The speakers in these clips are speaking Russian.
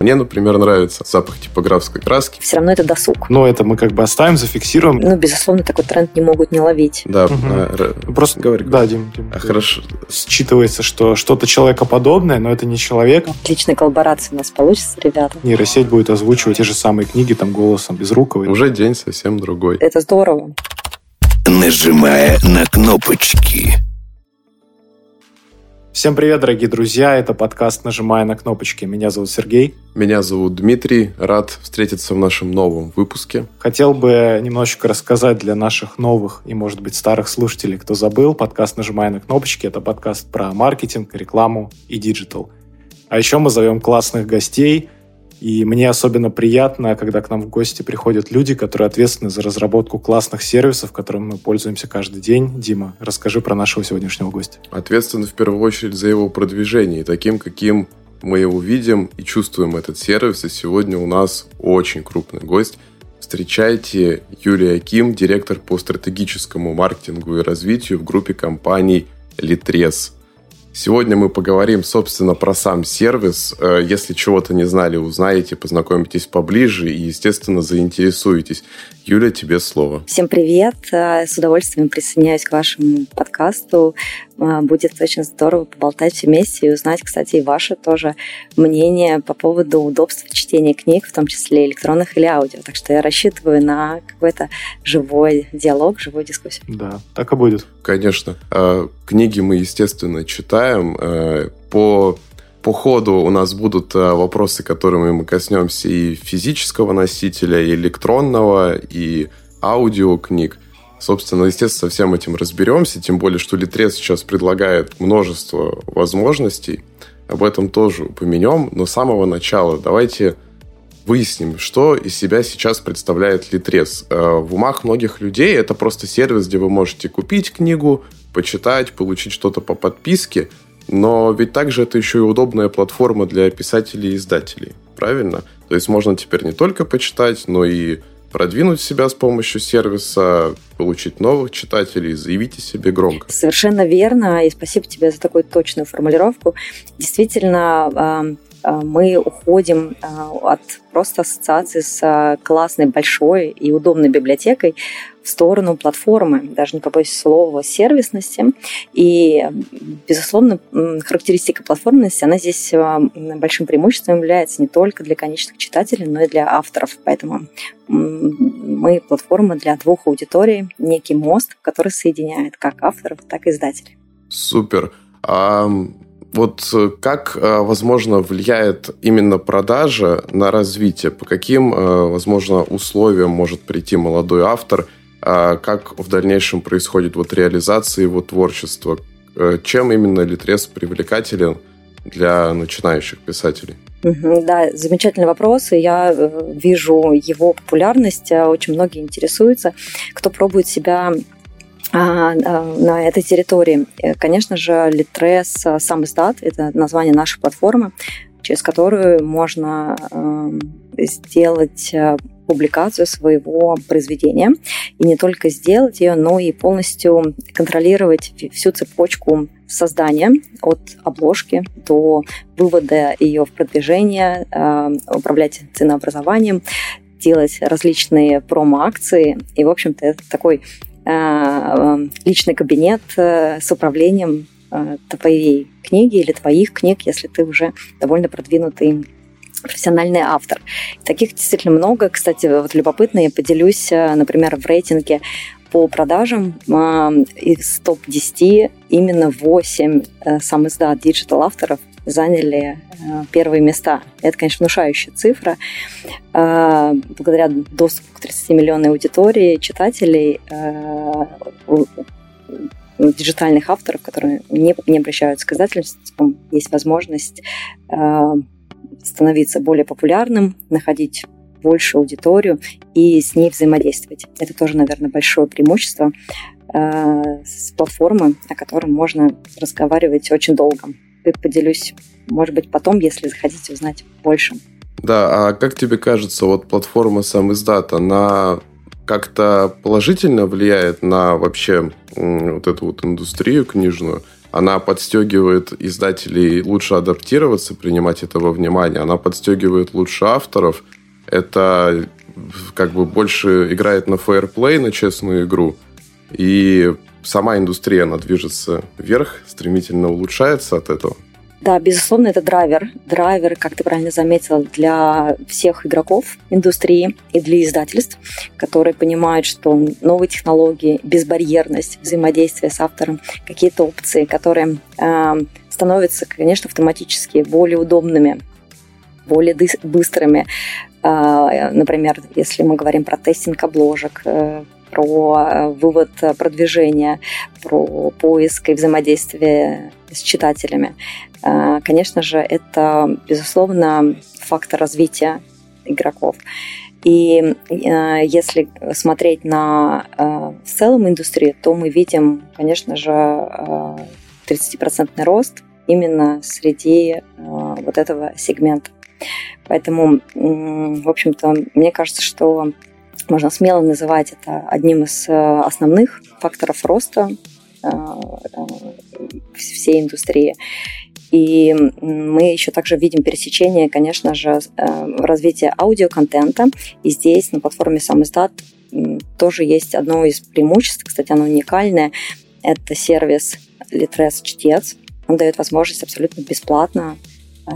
Мне, например, нравится запах типографской краски. Все равно это досуг. Но это мы как бы оставим, зафиксируем. Ну, безусловно, такой тренд не могут не ловить. Да, Мгм. а, Просто говори. Да, Дим. Дим. а, хорошо. Считывается, что что-то человекоподобное, но это не человек. Отличная коллаборация у нас получится, ребята. Нейросеть будет озвучивать те же самые книги там голосом Безруковой. Уже день совсем другой. Это здорово. нажимая на кнопочки. Всем привет, дорогие друзья. Это подкаст «Нажимая на кнопочки». Меня зовут Сергей. Меня зовут Дмитрий. Рад встретиться в нашем новом выпуске. Хотел бы немножечко рассказать для наших новых и, может быть, старых слушателей, кто забыл. Подкаст «Нажимая на кнопочки» — это подкаст про маркетинг, рекламу и digital. А еще мы зовем классных гостей, и мне особенно приятно, когда к нам в гости приходят люди, которые ответственны за разработку классных сервисов, которыми мы пользуемся каждый день. Дима, расскажи про нашего сегодняшнего гостя. Ответственны в первую очередь за его продвижение, таким, каким мы его видим и чувствуем этот сервис. И сегодня у нас очень крупный гость. Встречайте Юлия Ким, директор по стратегическому маркетингу и развитию в группе компаний Litres. Сегодня мы поговорим, собственно, про сам сервис. Э, Если чего-то не знали, узнаете, познакомитесь поближе и, естественно, заинтересуетесь. Юля, тебе слово. Всем привет. Э, С удовольствием присоединяюсь к вашему подкасту. Э, Будет очень здорово поболтать все вместе и узнать, кстати, и ваше тоже мнение по поводу удобства чтения книг, в том числе электронных или аудио. Так что я рассчитываю на какой-то живой диалог, живую дискуссию. Да, так и будет. Конечно. Э, Книги мы, естественно, читаем. По, по ходу у нас будут э, вопросы, которыми мы коснемся и физического носителя, и электронного, и аудиокниг. Собственно, естественно, со всем этим разберемся, тем более, что Литрес сейчас предлагает множество возможностей. Об этом тоже упомянем, но с самого начала давайте выясним, что из себя сейчас представляет Литрес. Э, В умах многих людей это просто сервис, где вы можете купить книгу, почитать, получить что-то по подписке, но ведь также это еще и удобная платформа для писателей и издателей, правильно? То есть можно теперь не только почитать, но и продвинуть себя с помощью сервиса, получить новых читателей, заявить о себе громко. Совершенно верно, и спасибо тебе за такую точную формулировку. Действительно, э, э, мы уходим э, от просто ассоциации с классной, большой и удобной библиотекой в сторону платформы, даже не побоюсь слова, сервисности. И, безусловно, характеристика платформенности, она здесь э, большим преимуществом является не только для конечных читателей, но и для авторов. Поэтому мы платформа для двух аудиторий, некий мост, который соединяет как авторов, так и издателей. Супер. А вот э, как, э, возможно, влияет именно продажа на развитие? По каким, возможно, условиям может прийти молодой автор? А Как в дальнейшем происходит вот реализация его творчества? Э, Чем именно Литрес привлекателен для начинающих писателей? Да, замечательный вопрос, я э, вижу его популярность, э, очень многие интересуются, кто пробует себя а, а, на этой территории. Конечно же, Литрес сам издат, это название нашей платформы, через которую можно эм, сделать публикацию своего произведения. И не только сделать ее, но и полностью контролировать всю цепочку создания от обложки до вывода ее в продвижение, э, управлять ценообразованием, делать различные промо-акции. И, в общем-то, это такой э, э, личный кабинет с управлением твоей книги или твоих книг, если ты уже довольно продвинутый профессиональный автор. Таких действительно много. Кстати, вот любопытно, я поделюсь, э, например, в рейтинге по продажам э, из топ-10 именно 8 э, самиздат digital авторов заняли первые места. Это, конечно, внушающая цифра. Благодаря доступу к 30-миллионной аудитории читателей digital ьных авторов, которые не, не обращаются к издательствам, есть возможность становиться более популярным, находить большую аудиторию и с ней взаимодействовать. Это тоже, наверное, большое преимущество э, с платформы, о котором можно разговаривать очень долго. И поделюсь, может быть, потом, если захотите узнать больше. Да, а как тебе кажется, вот платформа сам издат, она как-то положительно влияет на вообще вот эту вот индустрию книжную? Она подстегивает издателей лучше адаптироваться, принимать это во внимание, она подстегивает лучше авторов. Это как бы больше играет на фейерплей, на честную игру. И сама индустрия, она движется вверх, стремительно улучшается от этого. Да, безусловно, это драйвер. Драйвер, как ты правильно заметила, для всех игроков индустрии и для издательств, которые понимают, что новые технологии, безбарьерность, взаимодействие с автором, какие-то опции, которые э, становятся, конечно, автоматически более удобными, более быстрыми. Э, например, если мы говорим про тестинг обложек, э, про э, вывод продвижения, про поиск и взаимодействие с читателями. Э, конечно же, это, безусловно, фактор развития игроков. И э, если смотреть на в целом индустрию, то мы видим, конечно же, 30% рост именно среди вот этого сегмента. Поэтому, в общем-то, мне кажется, что можно смело называть это одним из э, основных факторов роста э, э, всей индустрии. И мы еще также видим пересечение, конечно же, развития аудиоконтента. И здесь на платформе сам тоже есть одно из преимуществ, кстати, оно уникальное. Это сервис Litres Чтец. Он дает возможность абсолютно бесплатно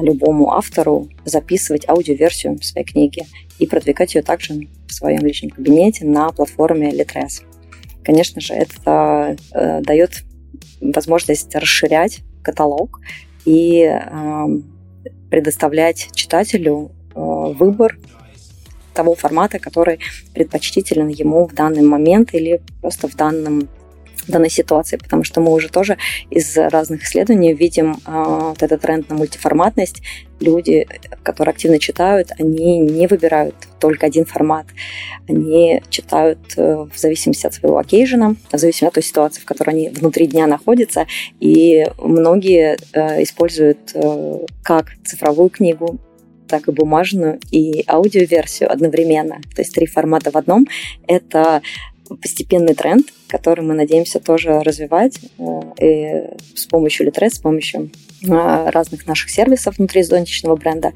любому автору записывать аудиоверсию своей книги и продвигать ее также в своем личном кабинете на платформе Litres. Конечно же, это э, дает возможность расширять каталог и э, предоставлять читателю э, выбор того формата, который предпочтителен ему в данный момент или просто в данном данной ситуации, потому что мы уже тоже из разных исследований видим э, вот этот тренд на мультиформатность. Люди, которые активно читают, они не выбирают только один формат. Они читают э, в зависимости от своего окейжена, в зависимости от той ситуации, в которой они внутри дня находятся. И многие э, используют э, как цифровую книгу, так и бумажную и аудиоверсию одновременно. То есть три формата в одном. Это постепенный тренд, который мы надеемся тоже развивать э, и с помощью Litres, с помощью э, разных наших сервисов внутри зонтичного бренда.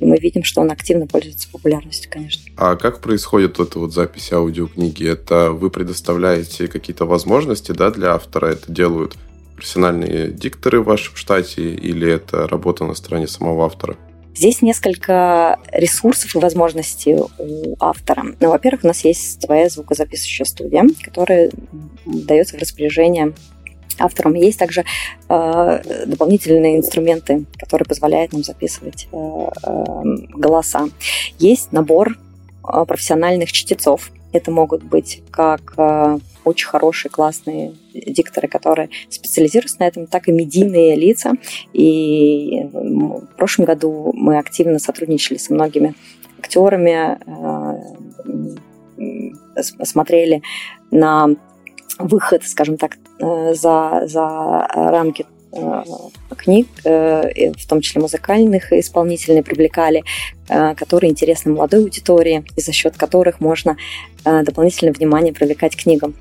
И мы видим, что он активно пользуется популярностью, конечно. А как происходит эта вот запись аудиокниги? Это вы предоставляете какие-то возможности да, для автора? Это делают профессиональные дикторы в вашем штате или это работа на стороне самого автора? Здесь несколько ресурсов и возможностей у автора. Ну, во-первых, у нас есть своя звукозаписывающая студия, которая дается в распоряжение авторам. Есть также э, дополнительные инструменты, которые позволяют нам записывать э, э, голоса. Есть набор э, профессиональных чтецов. Это могут быть как э, очень хорошие, классные дикторы, которые специализируются на этом, так и медийные лица. И в прошлом году мы активно сотрудничали со многими актерами, э, смотрели на выход, скажем так, э, за, за рамки Э, книг, в том числе музыкальных исполнителей, привлекали, которые интересны молодой аудитории, и за счет которых можно дополнительное внимание привлекать книгам.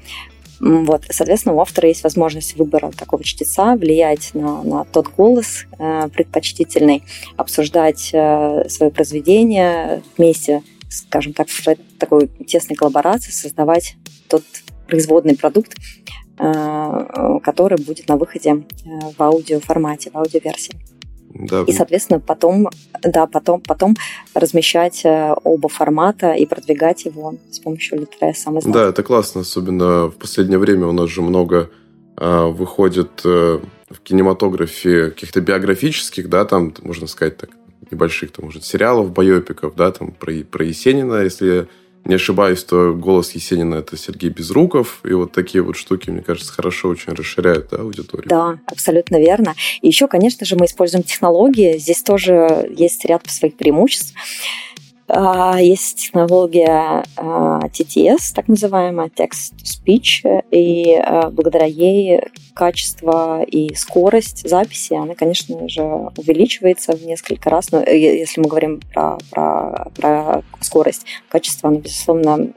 Вот, соответственно, у автора есть возможность выбора такого чтеца, влиять на, на тот голос э, предпочтительный, обсуждать э, свое произведение вместе, скажем так, в такой тесной коллаборации, создавать тот производный продукт, Э, который будет на выходе э, в аудиоформате, в аудиоверсии. Да. И, соответственно, потом, да, потом, потом размещать э, оба формата и продвигать его с помощью сам Да, это классно, особенно в последнее время у нас же много э, выходит э, в кинематографе каких-то биографических, да, там, можно сказать так, небольших, там, может, сериалов, байопиков, да, там, про, про Есенина, если не ошибаюсь, то голос Есенина это Сергей Безруков. И вот такие вот штуки, мне кажется, хорошо очень расширяют да, аудиторию. Да, абсолютно верно. И еще, конечно же, мы используем технологии. Здесь тоже есть ряд своих преимуществ. А, есть технология а, TTS, так называемая Text-to-Speech, и а, благодаря ей качество и скорость записи, она, конечно же, увеличивается в несколько раз. Но э, если мы говорим про, про, про скорость, качество, оно, безусловно,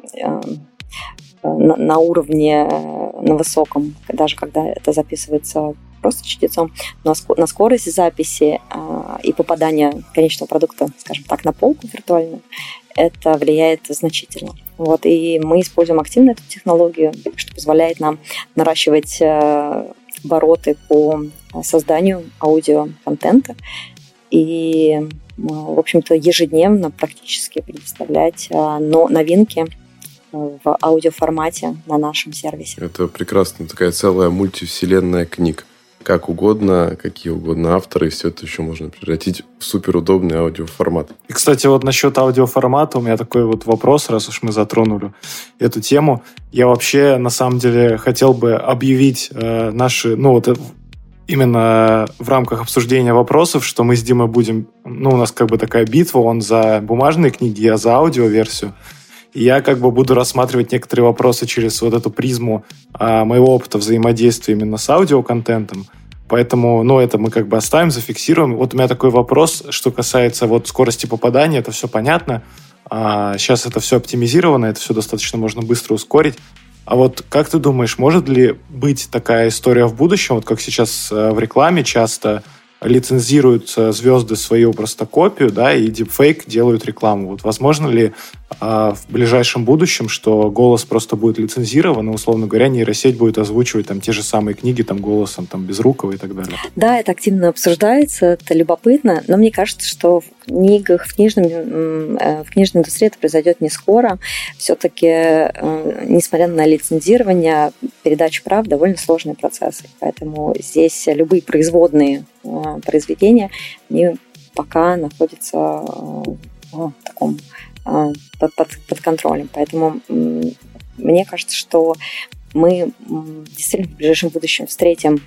на, на уровне, на высоком, даже когда это записывается просто чтецом, но на скорость записи а, и попадания конечного продукта, скажем так, на полку виртуальную, это влияет значительно. Вот, и мы используем активно эту технологию, что позволяет нам наращивать э, обороты по созданию аудиоконтента и, в общем-то, ежедневно практически предоставлять э, новинки в аудиоформате на нашем сервисе. Это прекрасно, такая целая мультивселенная книг. Как угодно, какие угодно авторы, все это еще можно превратить в суперудобный аудиоформат. И, кстати, вот насчет аудиоформата у меня такой вот вопрос, раз уж мы затронули эту тему. Я вообще, на самом деле, хотел бы объявить э, наши, ну вот именно в рамках обсуждения вопросов, что мы с Димой будем, ну, у нас как бы такая битва, он за бумажные книги, я за аудиоверсию. И я как бы буду рассматривать некоторые вопросы через вот эту призму а, моего опыта взаимодействия именно с аудиоконтентом. Поэтому, ну, это мы как бы оставим, зафиксируем. Вот у меня такой вопрос, что касается вот скорости попадания, это все понятно. А, сейчас это все оптимизировано, это все достаточно можно быстро ускорить. А вот как ты думаешь, может ли быть такая история в будущем, вот как сейчас э, в рекламе часто лицензируют звезды свою просто копию, да, и deepfake делают рекламу. Вот возможно ли а, в ближайшем будущем, что голос просто будет лицензирован, и, условно говоря, нейросеть будет озвучивать там те же самые книги там голосом там Безрукова и так далее? Да, это активно обсуждается, это любопытно, но мне кажется, что в книгах, в, книжном, э, в книжной индустрии это произойдет не скоро. Все-таки, э, несмотря на лицензирование, передача прав довольно сложный процесс. Поэтому здесь любые производные Э, произведения, они пока находятся в таком под, под, под контролем. Поэтому мне кажется, что мы действительно в ближайшем будущем встретим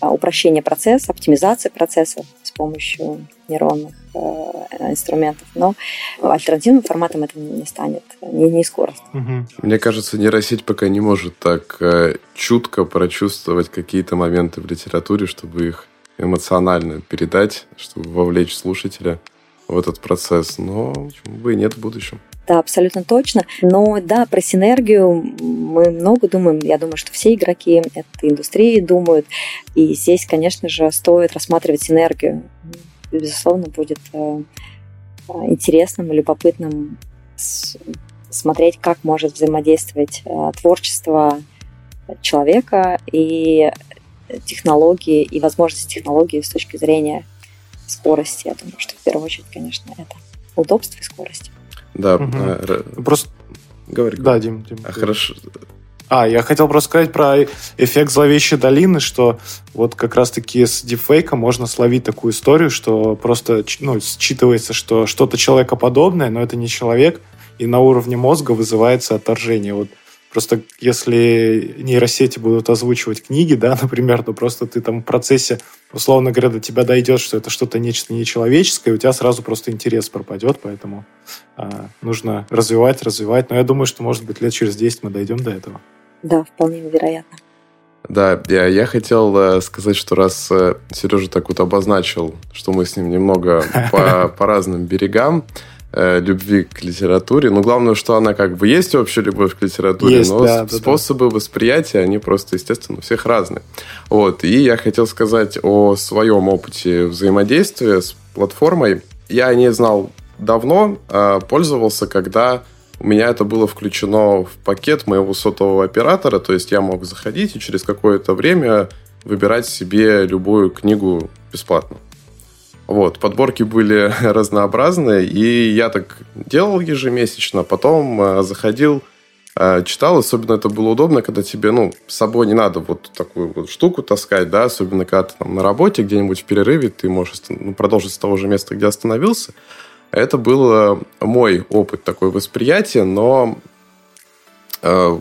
упрощение процесса, оптимизацию процесса с помощью нейронных инструментов, но альтернативным форматом это не станет, не, не скорость. Угу. Мне кажется, нейросеть пока не может так чутко прочувствовать какие-то моменты в литературе, чтобы их эмоционально передать, чтобы вовлечь слушателя в этот процесс. Но почему бы и нет в будущем. Да, абсолютно точно. Но да, про синергию мы много думаем. Я думаю, что все игроки этой индустрии думают. И здесь, конечно же, стоит рассматривать синергию. Безусловно, будет э, интересным и любопытным смотреть, как может взаимодействовать э, творчество человека и технологии и возможности технологии с точки зрения скорости. Я думаю, что в первую очередь, конечно, это удобство и скорость. Да, угу. просто... Говори. Да, Дим. Дим а, хорошо. А, я хотел просто сказать про эффект зловещей долины, что вот как раз-таки с дипфейком можно словить такую историю, что просто ну, считывается, что что-то человекоподобное, но это не человек, и на уровне мозга вызывается отторжение. Вот Просто если нейросети будут озвучивать книги, да, например, то просто ты там в процессе, условно говоря, до тебя дойдет, что это что-то нечто нечеловеческое, и у тебя сразу просто интерес пропадет, поэтому а, нужно развивать, развивать. Но я думаю, что, может быть, лет через 10 мы дойдем до этого. Да, вполне вероятно. Да, я, я хотел э, сказать, что раз э, Сережа так вот обозначил, что мы с ним немного по, по разным берегам, э, любви к литературе. Но главное, что она как бы есть общая любовь к литературе, есть, но да, способы да. восприятия, они просто, естественно, у всех разные. Вот. И я хотел сказать о своем опыте взаимодействия с платформой. Я не знал давно, а пользовался, когда у меня это было включено в пакет моего сотового оператора, то есть я мог заходить и через какое-то время выбирать себе любую книгу бесплатно. Вот, подборки были разнообразные, и я так делал ежемесячно, потом э, заходил, э, читал, особенно это было удобно, когда тебе, ну, с собой не надо вот такую вот штуку таскать, да, особенно когда ты там на работе где-нибудь в перерыве, ты можешь ну, продолжить с того же места, где остановился. Это был э, мой опыт такой восприятия, но э,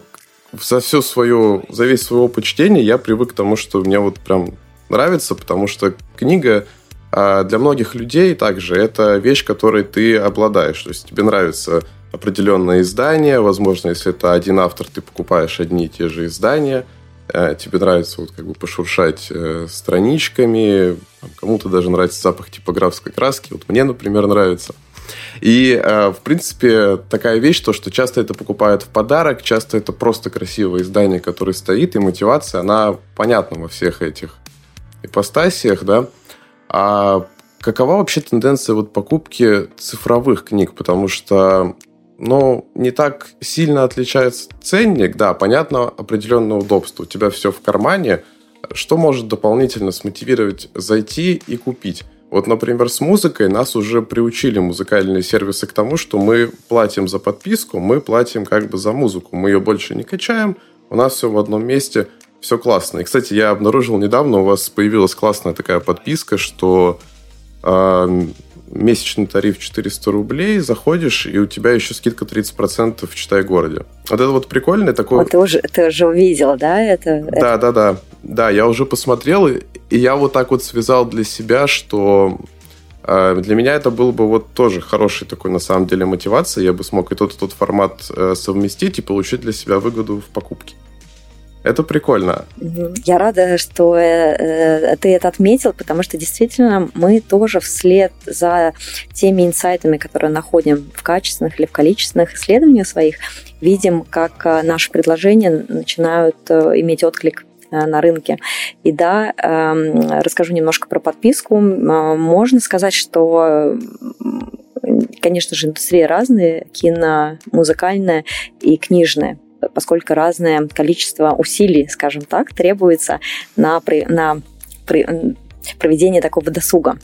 за всю свою, за весь свой опыт чтения я привык к тому, что мне вот прям нравится, потому что книга а для многих людей также это вещь, которой ты обладаешь. То есть тебе нравится определенное издание, возможно, если это один автор, ты покупаешь одни и те же издания, э, тебе нравится вот как бы пошуршать э, страничками, кому-то даже нравится запах типографской краски, вот мне, например, нравится. И, э, в принципе, такая вещь, то, что часто это покупают в подарок, часто это просто красивое издание, которое стоит, и мотивация, она понятна во всех этих ипостасиях, да. А какова вообще тенденция вот покупки цифровых книг? Потому что ну, не так сильно отличается ценник, да, понятно, определенное удобство. У тебя все в кармане. Что может дополнительно смотивировать зайти и купить? Вот, например, с музыкой нас уже приучили музыкальные сервисы к тому, что мы платим за подписку, мы платим как бы за музыку. Мы ее больше не качаем, у нас все в одном месте, все классно. И, кстати, я обнаружил недавно, у вас появилась классная такая подписка, что э, месячный тариф 400 рублей, заходишь, и у тебя еще скидка 30% в «Читай городе». Вот это вот прикольный такой... Вот ты уже, ты уже увидел, да? Это, да, это... да, да. Да, я уже посмотрел, и я вот так вот связал для себя, что э, для меня это был бы вот тоже хороший такой, на самом деле, мотивация. Я бы смог и тот, и тот формат э, совместить и получить для себя выгоду в покупке. Это прикольно. Я рада, что э, э, ты это отметил, потому что действительно мы тоже вслед за теми инсайтами, которые находим в качественных или в количественных исследованиях своих, видим, как э, наши предложения начинают э, иметь отклик на рынке. И да, эм, расскажу немножко про подписку. Можно сказать, что конечно же, индустрии разные, кино, музыкальная и книжная поскольку разное количество усилий, скажем так, требуется на, на проведение такого досуга.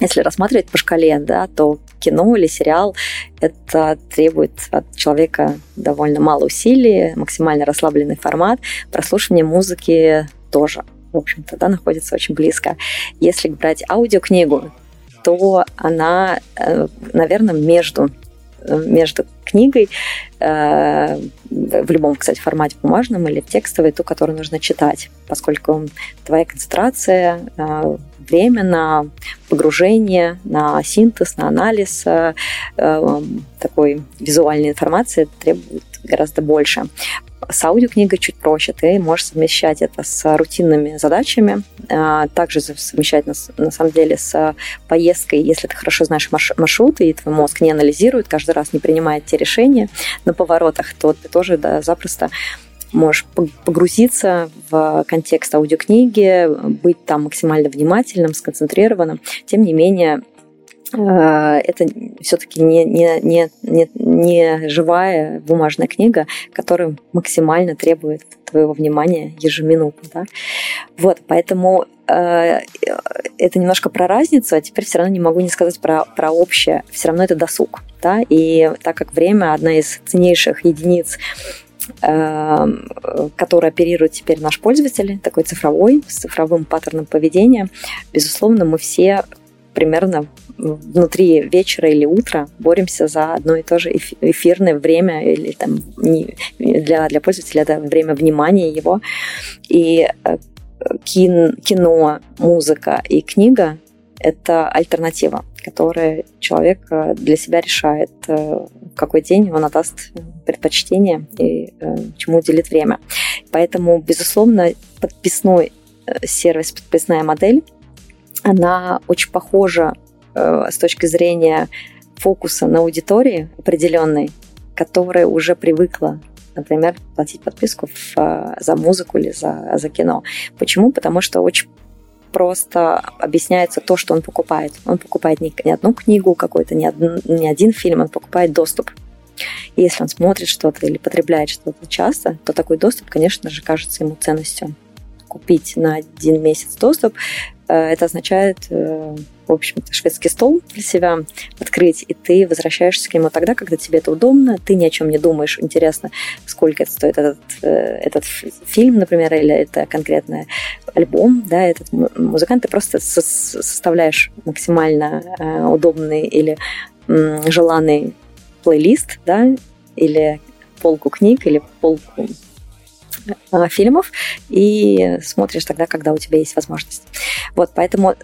Если рассматривать по шкале, да, то кино или сериал это требует от человека довольно мало усилий, максимально расслабленный формат, прослушивание музыки тоже, в общем-то, да, находится очень близко. Если брать аудиокнигу, то она, э, наверное, между между книгой, э, в любом, кстати, формате бумажном или текстовой, ту, которую нужно читать, поскольку твоя концентрация, э, время на погружение, на синтез, на анализ э, такой визуальной информации требует гораздо больше. С аудиокнигой чуть проще. Ты можешь совмещать это с рутинными задачами, а, также совмещать на, на самом деле с поездкой, если ты хорошо знаешь маршруты, и твой мозг не анализирует, каждый раз не принимает те решения на поворотах, то ты тоже да, запросто можешь погрузиться в контекст аудиокниги, быть там максимально внимательным, сконцентрированным. Тем не менее, это все-таки не, не, не, не, не живая бумажная книга, которая максимально требует твоего внимания ежеминутно. Да? Вот, поэтому э, это немножко про разницу, а теперь все равно не могу не сказать про, про общее. Все равно это досуг. Да? И так как время одна из ценнейших единиц э, который оперирует теперь наш пользователь, такой цифровой, с цифровым паттерном поведения, безусловно, мы все примерно внутри вечера или утра боремся за одно и то же эфирное время или там для, для пользователя это время внимания его. И э, кин, кино, музыка и книга — это альтернатива, которая человек э, для себя решает, э, в какой день он отдаст предпочтение и чему уделит время. Поэтому, безусловно, подписной сервис, подписная модель, она очень похожа Э, с точки зрения фокуса на аудитории определенной, которая уже привыкла например, платить подписку в, э, за музыку или за, за кино. Почему? Потому что очень просто объясняется то, что он покупает. Он покупает не, не одну книгу какой-то, не, не один фильм, он покупает доступ. И если он смотрит что-то или потребляет что-то часто, то такой доступ, конечно же, кажется ему ценностью. Купить на один месяц доступ, э, это означает в общем-то, шведский стол для себя открыть, и ты возвращаешься к нему тогда, когда тебе это удобно, ты ни о чем не думаешь, интересно, сколько это стоит этот, э, этот фильм, например, или это конкретный альбом, да, этот музыкант, ты просто составляешь максимально э, удобный или желанный плейлист, да, или полку книг, или полку э, фильмов и смотришь тогда, когда у тебя есть возможность. Вот, поэтому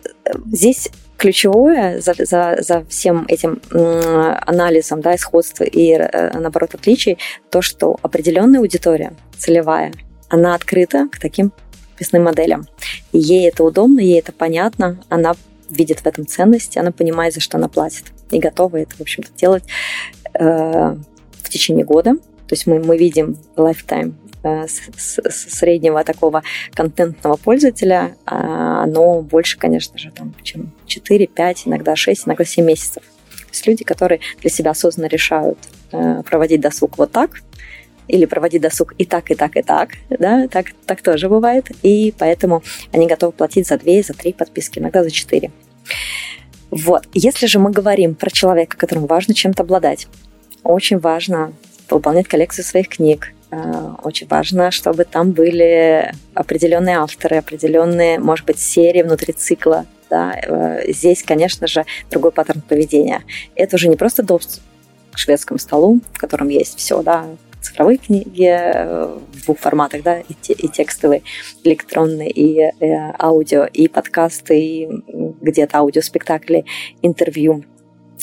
здесь ключевое за, за, за всем этим анализом да, сходства и, э, наоборот, отличий, то, что определенная аудитория, целевая, она открыта к таким писным моделям. И ей это удобно, ей это понятно, она видит в этом ценность, она понимает, за что она платит. И готова это, в общем-то, делать э, в течение года. То есть мы, мы видим lifetime э, среднего такого контентного пользователя, а, оно больше, конечно же, там, чем 4, 5, иногда 6, иногда 7 месяцев. То есть люди, которые для себя осознанно решают э, проводить досуг вот так, или проводить досуг и так, и так, и так, да, так, так тоже бывает, и поэтому они готовы платить за две, за три подписки, иногда за четыре. Вот. Если же мы говорим про человека, которому важно чем-то обладать, очень важно выполнять коллекцию своих книг, э, очень важно, чтобы там были определенные авторы, определенные, может быть, серии внутри цикла. Да. Э, здесь, конечно же, другой паттерн поведения. Это уже не просто доступ к шведскому столу, в котором есть все, да, цифровые книги э, в двух форматах, да, и, те, и текстовые, электронные, и э, аудио, и подкасты, и где-то аудиоспектакли, интервью.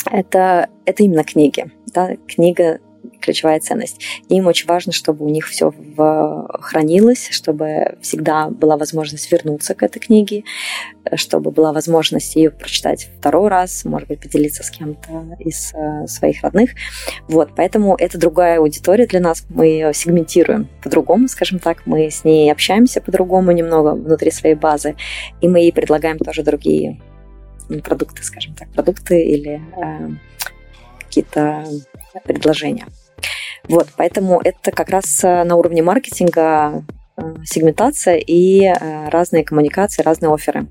Это, это именно книги. Да? Книга ключевая ценность. им очень важно, чтобы у них все хранилось, чтобы всегда была возможность вернуться к этой книге, чтобы была возможность ее прочитать второй раз, может быть, поделиться с кем-то из э, своих родных. Вот, поэтому это другая аудитория для нас. Мы ее сегментируем по-другому, скажем так. Мы с ней общаемся по-другому немного внутри своей базы, и мы ей предлагаем тоже другие продукты, скажем так, продукты или э, какие-то предложения. Вот, поэтому это как раз э, на уровне маркетинга э, сегментация и э, разные коммуникации, разные оферы.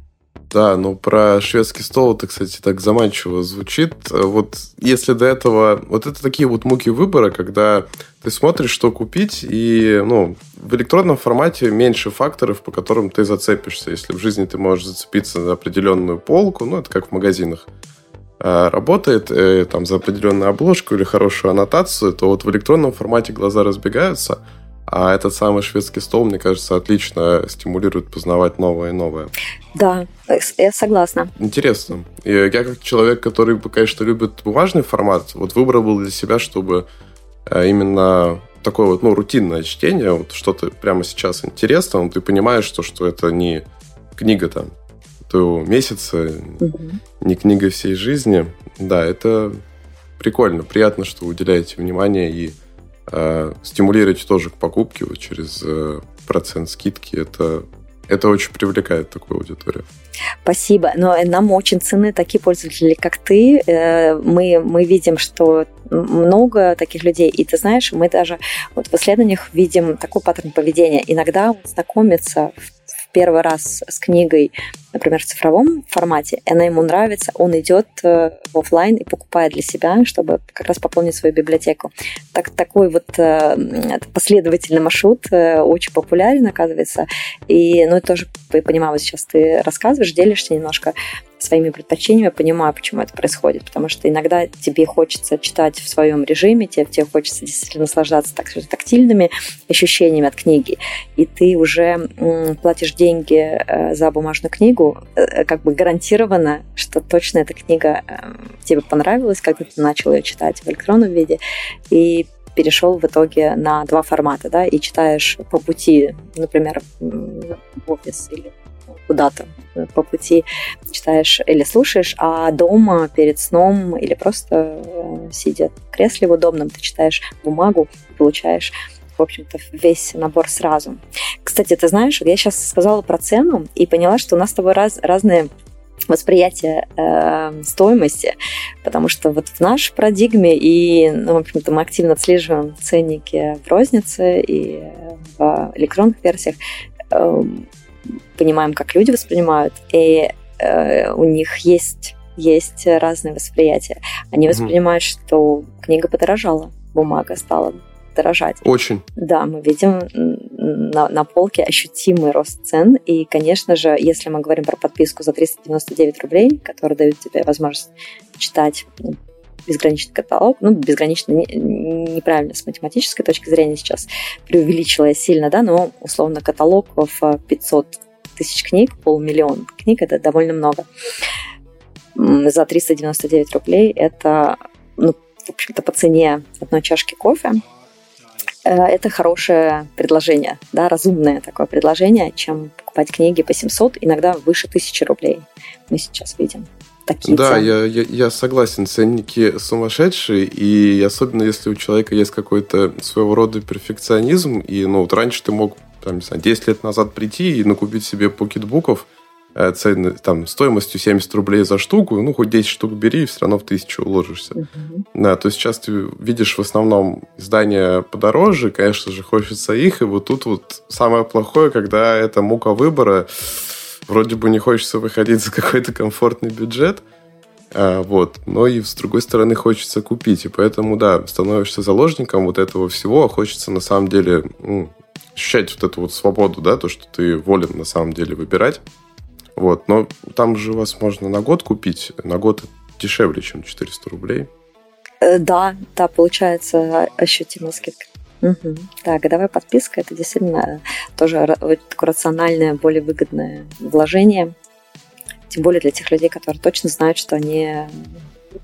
Да, ну про шведский стол это, кстати, так заманчиво звучит. Вот если до этого... Вот это такие вот муки выбора, когда ты смотришь, что купить, и ну, в электронном формате меньше факторов, по которым ты зацепишься. Если в жизни ты можешь зацепиться на определенную полку, ну, это как в магазинах. Э, работает э, там за определенную обложку или хорошую аннотацию, то вот в электронном формате глаза разбегаются, а этот самый шведский стол, мне кажется, отлично стимулирует познавать новое и новое. Да, я согласна. Интересно. Я как человек, который, конечно, любит бумажный формат, вот выбрал был для себя, чтобы э, именно такое вот, ну, рутинное чтение, вот что-то прямо сейчас интересно, но ты понимаешь, что, что это не книга там твоего месяца, угу. не книга всей жизни. Да, это прикольно, приятно, что вы уделяете внимание и э, стимулируете тоже к покупке вот через э, процент скидки. Это, это очень привлекает такую аудиторию. Спасибо. Но нам очень ценны такие пользователи, как ты. Э, мы, мы видим, что много таких людей. И ты знаешь, мы даже вот в исследованиях видим такой паттерн поведения. Иногда он знакомится в первый раз с книгой, например, в цифровом формате, и она ему нравится, он идет э, в офлайн и покупает для себя, чтобы как раз пополнить свою библиотеку. Так, такой вот э, последовательный маршрут э, очень популярен, оказывается. И, ну, это тоже, я понимаю, вот сейчас ты рассказываешь, делишься немножко своими предпочтениями, понимаю, почему это происходит. Потому что иногда тебе хочется читать в своем режиме, тебе, тебе хочется действительно наслаждаться так, тактильными ощущениями от книги, и ты уже м, платишь деньги э, за бумажную книгу, э, как бы гарантированно, что точно эта книга э, тебе понравилась, когда ты начал ее читать в электронном виде, и перешел в итоге на два формата, да, и читаешь по пути, например, в офис или куда-то по пути читаешь или слушаешь, а дома перед сном или просто э, сидя в кресле в удобном, ты читаешь бумагу получаешь в общем-то, весь набор сразу. Кстати, ты знаешь, я сейчас сказала про цену и поняла, что у нас с тобой раз, разные восприятие э, стоимости, потому что вот в нашей парадигме и, ну, в общем-то, мы активно отслеживаем ценники в рознице и в электронных версиях. Э, понимаем, как люди воспринимают, и э, у них есть, есть разные восприятия. Они воспринимают, что книга подорожала, бумага стала дорожать. Очень. Да, мы видим на, на полке ощутимый рост цен. И, конечно же, если мы говорим про подписку за 399 рублей, которая дает тебе возможность читать безграничный каталог, ну, безгранично не, неправильно с математической точки зрения сейчас преувеличила я сильно, да, но условно каталог в 500 тысяч книг, полмиллиона книг, это довольно много. За 399 рублей это, ну, в общем-то, по цене одной чашки кофе. Э, это хорошее предложение, да, разумное такое предложение, чем покупать книги по 700, иногда выше 1000 рублей мы сейчас видим. такие Да, цены. я, я, я согласен, ценники сумасшедшие, и особенно если у человека есть какой-то своего рода перфекционизм, и ну вот раньше ты мог, там, не знаю, 10 лет назад прийти и накупить себе покетбуков, цены, там, стоимостью 70 рублей за штуку, ну, хоть 10 штук бери, и все равно в тысячу уложишься. Мгм. Да, то есть сейчас ты видишь в основном издания подороже, конечно же, хочется их, и вот тут вот самое плохое, когда это мука выбора, вроде бы не хочется выходить за какой-то комфортный бюджет, а, вот, но и с другой стороны хочется купить, и поэтому, да, становишься заложником вот этого всего, а хочется на самом деле м, ощущать вот эту вот свободу, да, то, что ты волен на самом деле выбирать. Вот, но там же вас можно на год купить, на год дешевле, чем 400 рублей. Э, Да, да, получается ощутимая скидка. Мгм. Да, годовая подписка это действительно тоже ра- вот такое рациональное, более выгодное вложение. Тем более для тех людей, которые точно знают, что они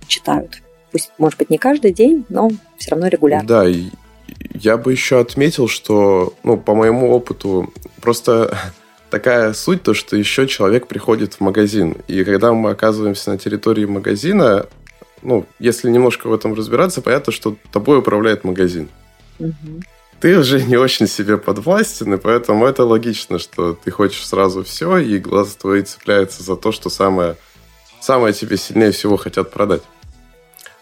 читают. Пусть, может быть, не каждый день, но все равно регулярно. Да, я бы еще отметил, что, ну, по моему опыту, просто такая суть, то, что еще человек приходит в магазин. И когда мы оказываемся на территории магазина, ну, если немножко в этом разбираться, понятно, что тобой управляет магазин. Мгм. Ты уже не очень себе подвластен, и поэтому это логично, что ты хочешь сразу все, и глаз твой цепляется за то, что самое, самое тебе сильнее всего хотят продать.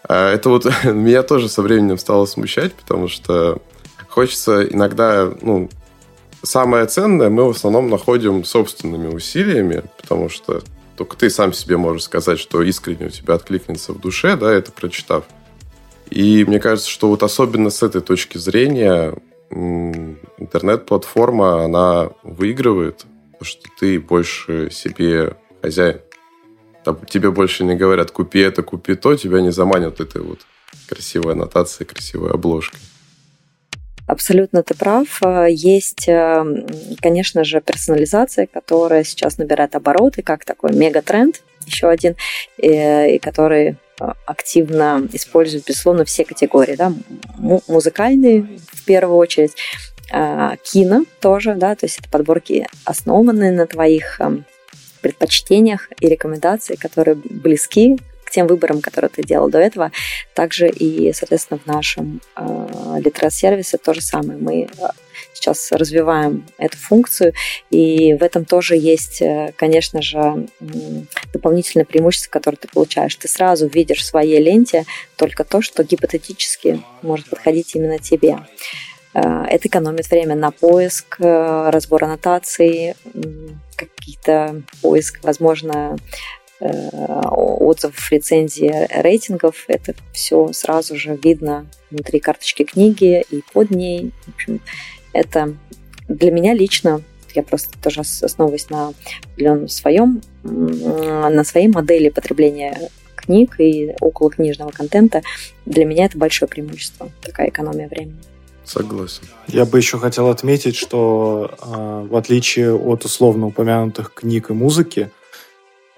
А это вот меня тоже со временем стало смущать, потому что хочется иногда, ну, самое ценное мы в основном находим собственными усилиями, потому что только ты сам себе можешь сказать, что искренне у тебя откликнется в душе, да, это прочитав. И мне кажется, что вот особенно с этой точки зрения интернет-платформа, она выигрывает, потому что ты больше себе хозяин. Тебе больше не говорят, купи это, купи то, тебя не заманят этой вот красивой аннотацией, красивой обложкой. Абсолютно ты прав. Э, Есть, э, конечно же, персонализация, которая сейчас набирает обороты, как такой мегатренд, еще один, э, и который активно используют, безусловно, все категории. Да? Му- Музыкальные, в первую очередь, кино тоже, да, то есть это подборки, основанные на твоих эм, предпочтениях и рекомендациях, которые близки к тем выборам, которые ты делал до этого. Также и, соответственно, в нашем э, литерат-сервисе то же самое. Мы э, сейчас развиваем эту функцию, и в этом тоже есть, э, конечно же, дополнительное преимущество, которое ты получаешь. Ты сразу видишь в своей ленте только то, что гипотетически может подходить именно тебе. Это экономит время на поиск, разбор аннотаций, какие-то поиск, возможно, отзывов, рецензий, рейтингов. Это все сразу же видно внутри карточки книги и под ней. В общем, это для меня лично, я просто тоже ос- основываюсь на определенном своем, на своей модели потребления книг и около книжного контента, для меня это большое преимущество, такая экономия времени. Согласен. Я бы еще хотел отметить, что э, в отличие от условно упомянутых книг и музыки,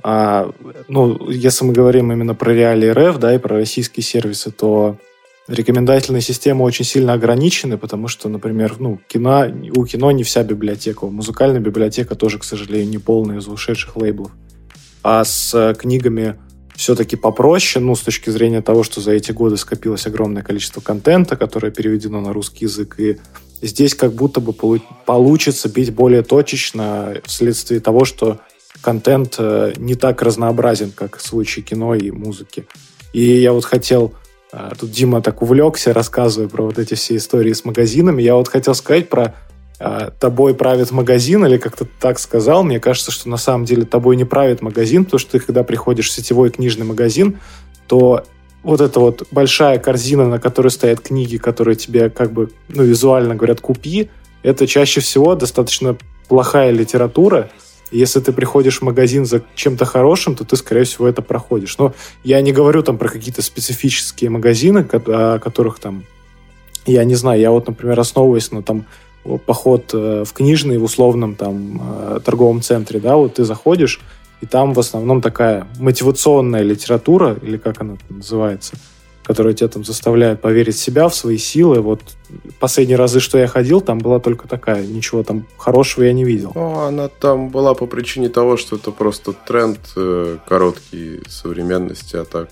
а, ну, если мы говорим именно про реалии РФ, да, и про российские сервисы, то рекомендательные системы очень сильно ограничены, потому что, например, ну, кино, у кино не вся библиотека, у музыкальной библиотека тоже, к сожалению, не полная из ушедших лейблов. А с э, книгами все-таки попроще, ну, с точки зрения того, что за эти годы скопилось огромное количество контента, которое переведено на русский язык, и здесь как будто бы полу- получится бить более точечно вследствие того, что контент э, не так разнообразен, как в случае кино и музыки. И я вот хотел, э, тут Дима так увлекся, рассказывая про вот эти все истории с магазинами, я вот хотел сказать про э, тобой правит магазин, или как-то так сказал, мне кажется, что на самом деле тобой не правит магазин, потому что ты, когда приходишь в сетевой книжный магазин, то вот эта вот большая корзина, на которой стоят книги, которые тебе как бы, ну, визуально говорят «купи», это чаще всего достаточно плохая литература. Если ты приходишь в магазин за чем-то хорошим, то ты, скорее всего, это проходишь. Но я не говорю там про какие-то специфические магазины, о которых там, я не знаю, я вот, например, основываюсь на там поход э, в книжный в условном там э, торговом центре, да, вот ты заходишь, и там в основном такая мотивационная литература, или как она называется, которые тебя там заставляют поверить в себя, в свои силы. Вот последние разы, что я ходил, там была только такая. Ничего там хорошего я не видел. Ну, она там была по причине того, что это просто тренд э, короткий современности, а так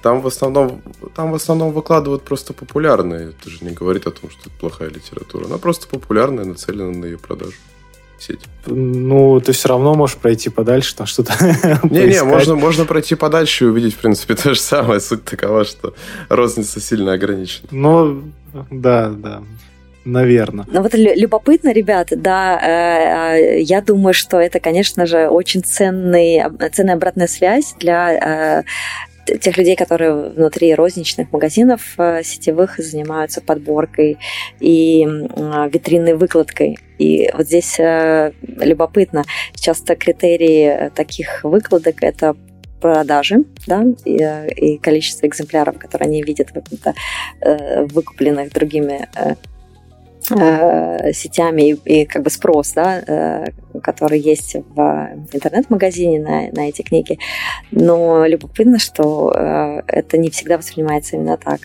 там в основном, там в основном выкладывают просто популярные. Это же не говорит о том, что это плохая литература. Она просто популярная, нацелена на ее продажу. Сеть. Ну, ты все равно можешь пройти подальше, там что-то Не-не, можно, можно пройти подальше и увидеть, в принципе, то же самое. Суть такова, что розница сильно ограничена. Ну, да, да. Наверное. Ну вот любопытно, ребята, да, э, э, я думаю, что это, конечно же, очень ценный, ценная обратная связь для э, тех людей, которые внутри розничных магазинов сетевых занимаются подборкой и витринной выкладкой. И вот здесь любопытно, часто критерии таких выкладок – это продажи, да, и, и количество экземпляров, которые они видят в э, выкупленных другими э, сетями и, и как бы спрос, да, э, который есть в интернет-магазине на, на эти книги. Но любопытно, что э, это не всегда воспринимается именно так.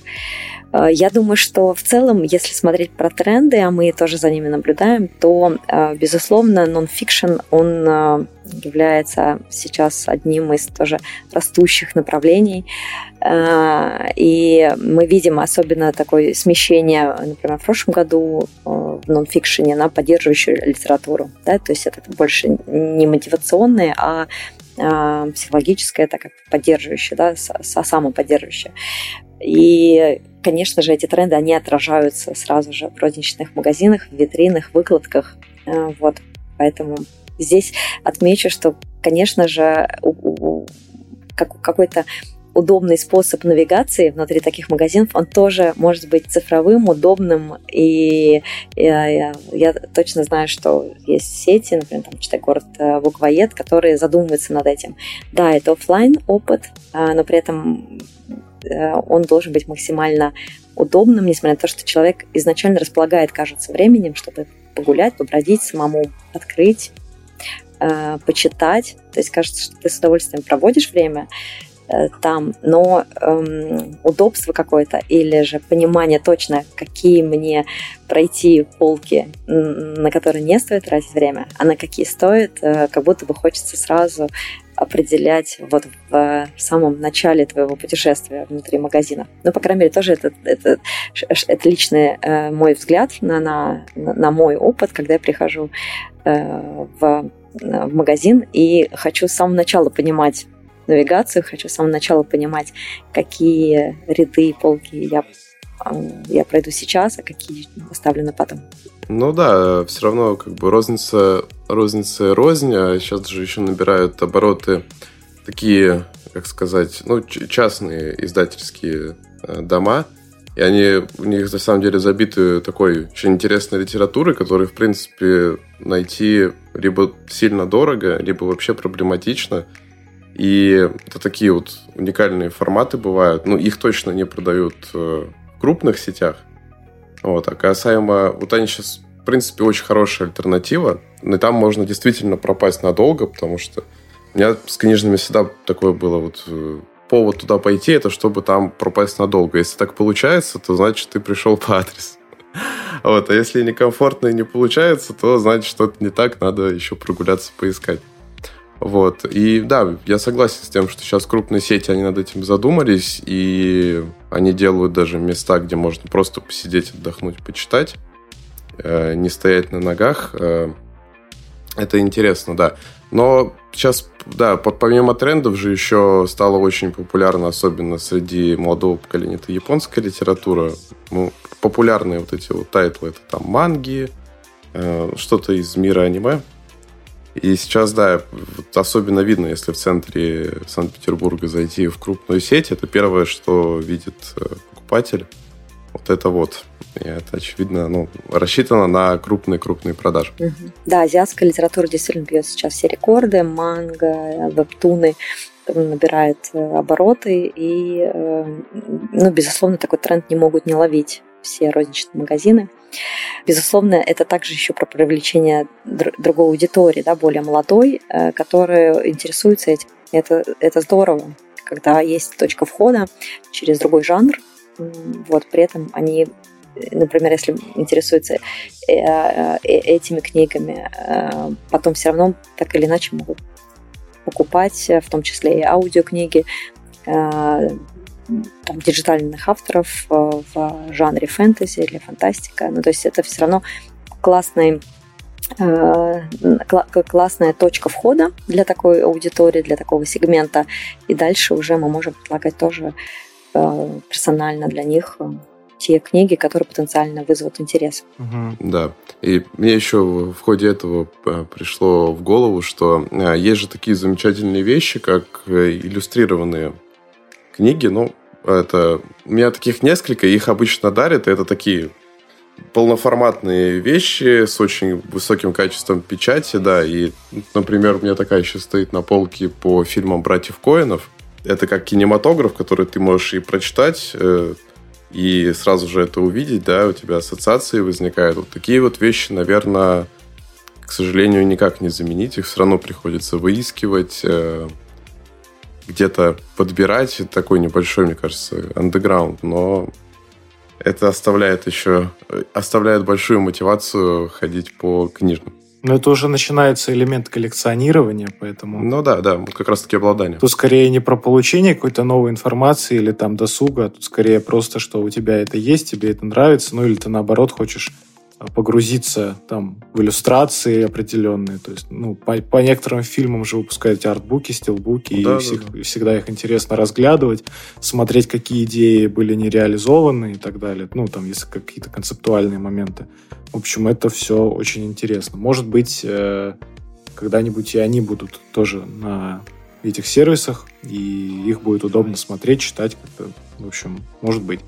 Э, я думаю, что в целом, если смотреть про тренды, а мы тоже за ними наблюдаем, то, э, безусловно, нон-фикшн, он э, является сейчас одним из тоже растущих направлений. И мы видим особенно такое смещение, например, в прошлом году в нон-фикшене на поддерживающую литературу. Да? То есть это больше не мотивационные, а психологическое, так как поддерживающее, да, самоподдерживающее. И, конечно же, эти тренды, они отражаются сразу же в розничных магазинах, в витринах, выкладках. Э, вот, поэтому здесь отмечу, что, конечно же, какой-то удобный способ навигации внутри таких магазинов, он тоже может быть цифровым, удобным. И я, я, я точно знаю, что есть сети, например, там, читай город э, Буквоед, которые задумываются над этим. Да, это офлайн опыт, а, но при этом Э, он должен быть максимально удобным, несмотря на то, что человек изначально располагает, кажется, временем, чтобы погулять, побродить самому, открыть, э, почитать. То есть кажется, что ты с удовольствием проводишь время э, там, но эм, удобство какое-то или же понимание точно, какие мне пройти полки, на которые не стоит тратить время, а на какие стоит, э, как будто бы хочется сразу определять вот в самом начале твоего путешествия внутри магазина. Ну, по крайней мере, тоже это, это, это личный э, мой взгляд на, на, на мой опыт, когда я прихожу э, в, в магазин и хочу с самого начала понимать навигацию, хочу с самого начала понимать, какие ряды и полки я, э, я пройду сейчас, а какие оставлены потом. Ну да, все равно как бы розница, розница рознь, а сейчас же еще набирают обороты такие, как сказать, ну, частные издательские э, дома, и они, у них на самом деле забиты такой очень интересной литературой, которую, в принципе, найти либо сильно дорого, либо вообще проблематично. И это такие вот уникальные форматы бывают. Ну, их точно не продают э, в крупных сетях, вот, а касаемо... Вот они сейчас, в принципе, очень хорошая альтернатива. Но там можно действительно пропасть надолго, потому что у меня с книжными всегда такое было вот э, повод туда пойти, это чтобы там пропасть надолго. Если так получается, то значит ты пришел по адресу. Вот, а если некомфортно и не получается, то значит что-то не так, надо еще прогуляться, поискать. Вот. И да, я согласен с тем, что сейчас крупные сети, они над этим задумались, и они делают даже места, где можно просто посидеть, отдохнуть, почитать, э, не стоять на ногах. Э, это интересно, да. Но сейчас, да, помимо трендов же еще стало очень популярно, особенно среди молодого поколения, это японская литература. Ну, популярные вот эти вот title ы, это там манги, э, что-то из мира аниме. И сейчас, да, вот особенно видно, если в центре Санкт-Петербурга зайти в крупную сеть, это первое, что видит э, покупатель. Вот это вот. И это, очевидно, ну, рассчитано на крупные-крупные продажи. Да, азиатская литература действительно бьет сейчас все рекорды. Манго, вебтуны набирает э, обороты. И, э, ну, безусловно, такой тренд не могут не ловить все розничные магазины. Безусловно, это также еще про привлечение другой аудитории, да, более молодой, э, которая интересуется этим. Это, это здорово, когда есть точка входа через другой жанр, вот, при этом они например, если интересуются э, э, этими книгами, э, потом все равно так или иначе могут покупать, в том числе и аудиокниги там, диджитальных авторов в жанре фэнтези или фантастика. Ну, то есть это все равно классный классная точка входа для такой аудитории, для такого сегмента. И дальше уже мы можем предлагать тоже персонально для них те книги, которые потенциально вызовут интерес. Угу. Да. И мне еще в ходе этого э, пришло в голову, что э, есть же такие замечательные вещи, как э, иллюстрированные книги. Ну, это... У меня таких несколько, их обычно дарят. Это такие полноформатные вещи с очень высоким качеством печати, да, и, например, у меня такая еще стоит на полке по фильмам «Братьев Коинов». Это как кинематограф, который ты можешь и прочитать, и сразу же это увидеть, да, у тебя ассоциации возникают. Вот такие вот вещи, наверное, к сожалению, никак не заменить. Их все равно приходится выискивать, э, где-то подбирать. Такой небольшой, мне кажется, андеграунд, но это оставляет еще, оставляет большую мотивацию ходить по книжным. Но это уже начинается элемент коллекционирования, поэтому... Ну да, да, как раз-таки обладание. Тут скорее не про получение какой-то новой информации или там досуга, а тут скорее просто, что у тебя это есть, тебе это нравится, ну или ты наоборот хочешь погрузиться там в иллюстрации определенные. То есть, ну, по, по некоторым фильмам же выпускают артбуки, стилбуки, да, и да, всех, да. всегда их интересно разглядывать, смотреть, какие идеи были не реализованы и так далее. Ну, там, если какие-то концептуальные моменты. В общем, это все очень интересно. Может быть, э, когда-нибудь и они будут тоже на этих сервисах, и их будет удобно смотреть, читать как-то. В общем, может быть.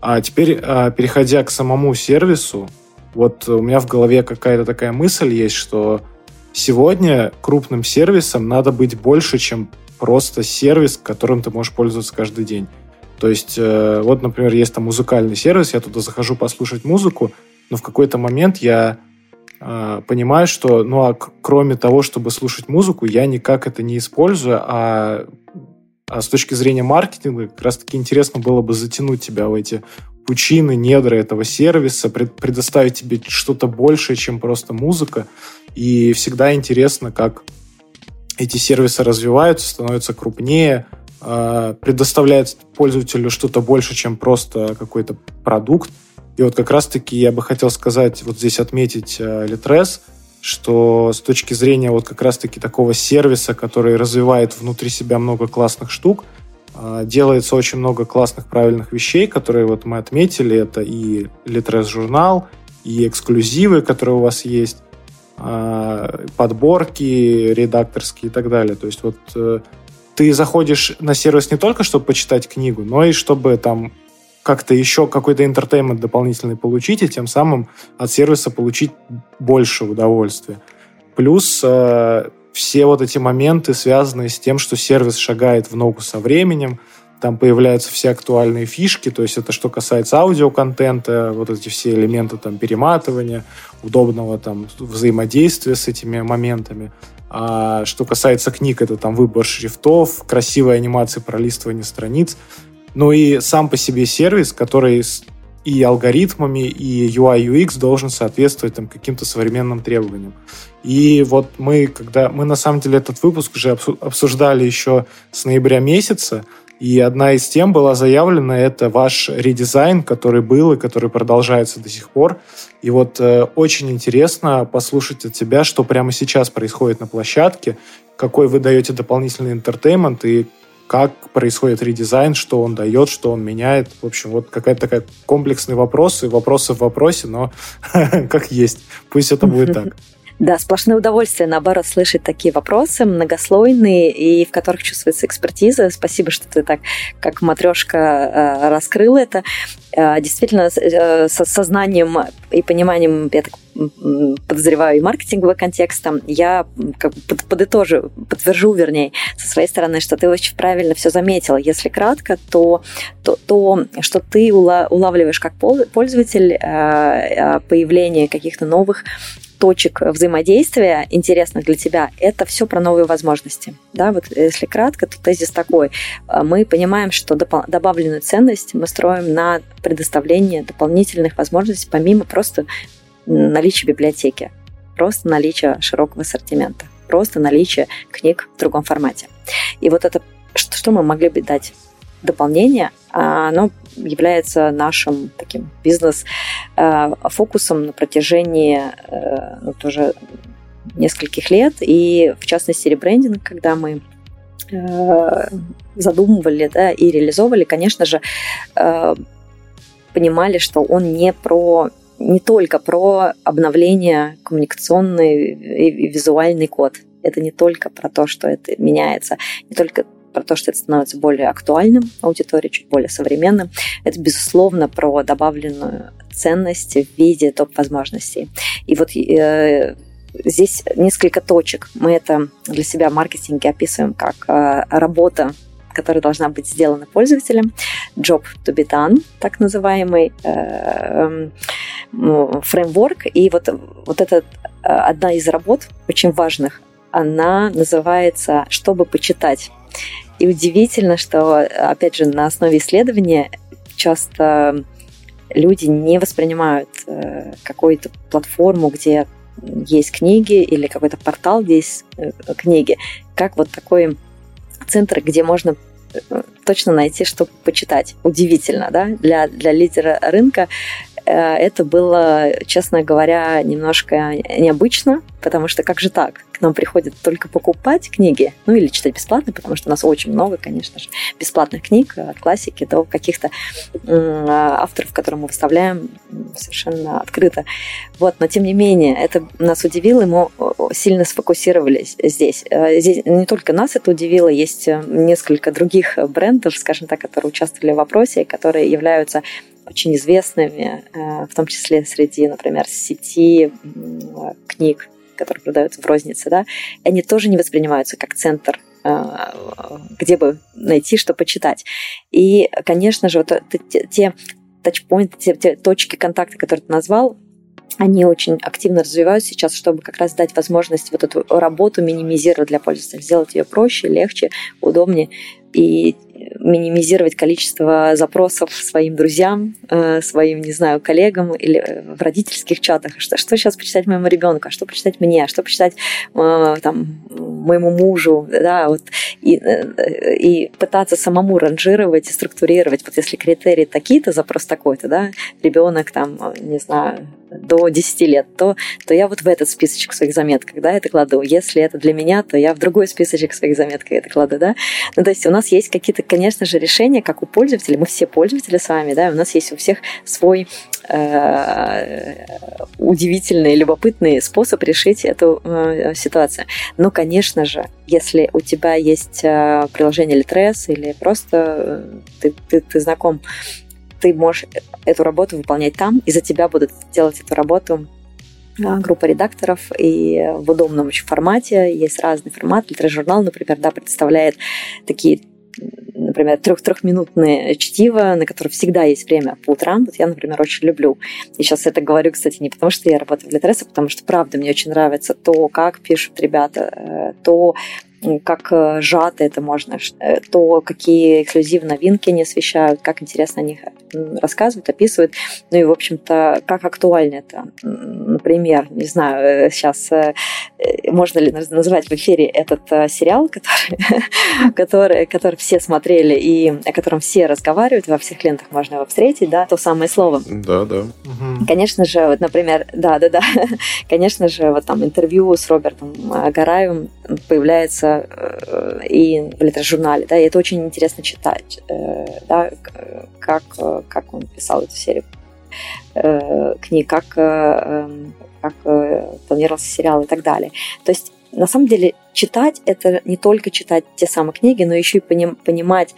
А теперь, а, переходя к самому сервису, вот у меня в голове какая-то такая мысль есть, что сегодня крупным сервисом надо быть больше, чем просто сервис, которым ты можешь пользоваться каждый день. То есть, э, вот, например, есть там музыкальный сервис, я туда захожу послушать музыку, но в какой-то момент я э, понимаю, что, ну, а кроме того, чтобы слушать музыку, я никак это не использую, а, а с точки зрения маркетинга как раз-таки интересно было бы затянуть тебя в эти пучины, недра этого сервиса, пред, предоставить тебе что-то большее, чем просто музыка. И всегда интересно, как эти сервисы развиваются, становятся крупнее, э, предоставляют пользователю что-то больше, чем просто какой-то продукт. И вот как раз-таки я бы хотел сказать, вот здесь отметить э, Litres, что с точки зрения вот как раз-таки такого сервиса, который развивает внутри себя много классных штук, а, делается очень много классных, правильных вещей, которые вот мы отметили. Это и Litres журнал, и эксклюзивы, которые у вас есть, а, подборки редакторские и так далее. То есть вот э, ты заходишь на сервис не только, чтобы почитать книгу, но и чтобы там как-то еще какой-то entertainment дополнительный получить, и тем самым от сервиса получить больше удовольствия. Плюс э, все вот эти моменты, связанные с тем, что сервис шагает в ногу со временем, там появляются все актуальные фишки, то есть это что касается аудиоконтента, вот эти все элементы там перематывания, удобного там взаимодействия с этими моментами. А что касается книг, это там выбор шрифтов, красивые анимации пролистывания страниц. Ну и сам по себе сервис, который и алгоритмами, и UI, UX должен соответствовать там, каким-то современным требованиям. И вот мы, когда мы на самом деле этот выпуск уже обсуждали еще с ноября месяца, и одна из тем была заявлена, это ваш редизайн, который был и который продолжается до сих пор. И вот э, очень интересно послушать от тебя, что прямо сейчас происходит на площадке, какой вы даете дополнительный интертеймент и как происходит редизайн, что он дает, что он меняет. В общем, вот какая-то такая комплексный вопрос, и вопросы в вопросе, но как есть. Пусть это будет так. Да, сплошное удовольствие, наоборот, слышать такие вопросы, многослойные, и в которых чувствуется экспертиза. Спасибо, что ты так, как матрешка, э, раскрыл это. Э, действительно, э, с сознанием и пониманием, я так подозреваю, и маркетингового контекста, я как бы подытожу, подтвержу, вернее, со своей стороны, что ты очень правильно все заметила. Если кратко, то то, то что ты улавливаешь как пользователь появление каких-то новых точек взаимодействия интересных для тебя, это все про новые возможности. Да, вот если кратко, то тезис такой. Мы понимаем, что добавленную ценность мы строим на предоставлении дополнительных возможностей, помимо просто наличия библиотеки, просто наличия широкого ассортимента, просто наличия книг в другом формате. И вот это, что мы могли бы дать дополнение, а оно является нашим таким бизнес-фокусом на протяжении э, ну, тоже нескольких лет. И в частности ребрендинг, когда мы э, задумывали да, и реализовывали, конечно же, э, понимали, что он не про не только про обновление коммуникационный и визуальный код. Это не только про то, что это меняется, не только про то, что это становится более актуальным аудитории, чуть более современным. Это, безусловно, про добавленную ценность в виде топ-возможностей. И вот э, здесь несколько точек. Мы это для себя в маркетинге описываем как э, работа которая должна быть сделана пользователем, job to be done, так называемый э, эм, фреймворк. И вот, вот это э, одна из работ, очень важных, она называется «Чтобы почитать». И удивительно, что, опять же, на основе исследования часто люди не воспринимают э, какую-то платформу, где есть книги или какой-то портал, где есть э, книги, как вот такой центр, где можно э, точно найти, что почитать. Удивительно, да? Для, для лидера рынка это было, честно говоря, немножко необычно, потому что как же так? К нам приходят только покупать книги, ну или читать бесплатно, потому что у нас очень много, конечно же, бесплатных книг от классики до каких-то авторов, которые мы выставляем совершенно открыто. Вот, но тем не менее, это нас удивило, и мы сильно сфокусировались здесь. Э, здесь не только нас это удивило, есть э, несколько других брендов, скажем так, которые участвовали в вопросе, которые являются очень известными, э, в том числе среди, например, сети книг которые продаются в рознице, да, они тоже не воспринимаются как центр э, где бы найти, что почитать. И, конечно же, вот те тачпоинты, те, те точки контакта, которые ты назвал, они очень активно развиваются сейчас, чтобы как раз дать возможность вот эту работу минимизировать для пользователя, сделать ее проще, легче, удобнее и минимизировать количество запросов своим друзьям, э, своим, не знаю, коллегам или в родительских чатах. Что, что сейчас почитать моему ребенку, а что почитать мне, а что почитать э, там, моему мужу, да, вот, и, э, и пытаться самому ранжировать и структурировать. Вот если критерии такие-то, запрос такой-то, да, ребенок там, не знаю, до 10 лет, то, то я вот в этот списочек своих заметок, да, это кладу. Если это для меня, то я в другой списочек своих заметок это кладу, да. Ну, то есть у нас есть какие-то, конечно же, решения, как у пользователей, мы все пользователи с вами, да, у нас есть у всех свой э, удивительный, любопытный способ решить эту э, ситуацию. Но, конечно же, если у тебя есть э, приложение Litres или просто э, ты, ты, ты знаком ты можешь эту работу выполнять там, и за тебя будут делать эту работу а, группа редакторов и в удобном очень формате. Есть разный формат. Литрожурнал, например, да, представляет такие например, трех-трехминутные чтиво, на которые всегда есть время по утрам. Вот я, например, очень люблю. И сейчас это говорю, кстати, не потому, что я работаю в Литресе, а потому что, правда, мне очень нравится то, как пишут ребята, э, то, как э, сжато это можно, э, то какие эксклюзивные новинки они освещают, как интересно о них рассказывают, описывают. Ну и, в общем-то, как актуально это. Например, не знаю, сейчас э, можно ли назвать в эфире этот сериал, который, который, который все смотрели и о котором все разговаривают, во всех лентах можно его встретить, да, то самое слово. Да, да. Конечно же, вот, например, да, да, да, конечно же, вот там интервью с Робертом Гараевым появляется Э, и в литрожурнале, да, и это очень интересно читать, э, да, как, как он писал эту серию э, книг, как, эм, как планировался сериал и так далее. То есть на самом деле читать это не только читать те самые книги, но еще и поним, понимать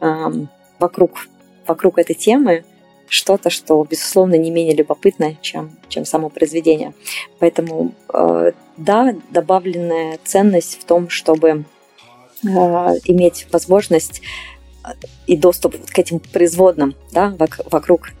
эм, вокруг, вокруг этой темы что-то, что, безусловно, не менее любопытно, чем, чем само произведение. Поэтому, э, да, добавленная ценность в том, чтобы э, иметь возможность э, и доступ к этим производным да, вокруг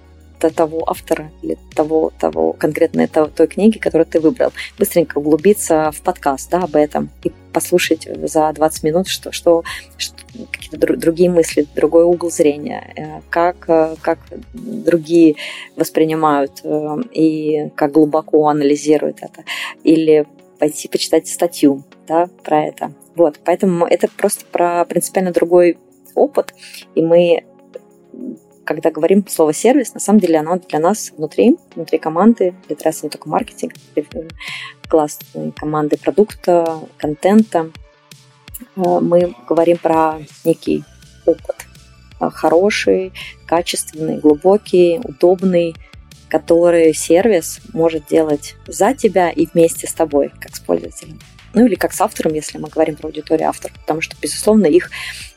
того автора или того, того конкретной того, той книги, которую ты выбрал. Быстренько углубиться в подкаст да, об этом и послушать за 20 минут, что, что, что какие-то другие мысли, другой угол зрения, э, как, э, как другие воспринимают э, и как глубоко анализируют это. Или пойти почитать статью да, про это. Вот, поэтому это просто про принципиально другой опыт, и мы когда говорим слово сервис, на самом деле оно для нас внутри, внутри команды, для раз не только маркетинг, классные команды продукта, контента, э, мы говорим про некий опыт, э, хороший, качественный, глубокий, удобный, который сервис может делать за тебя и вместе с тобой, как с пользователем. Ну или как с автором, если мы говорим про аудиторию авторов, потому что, безусловно, их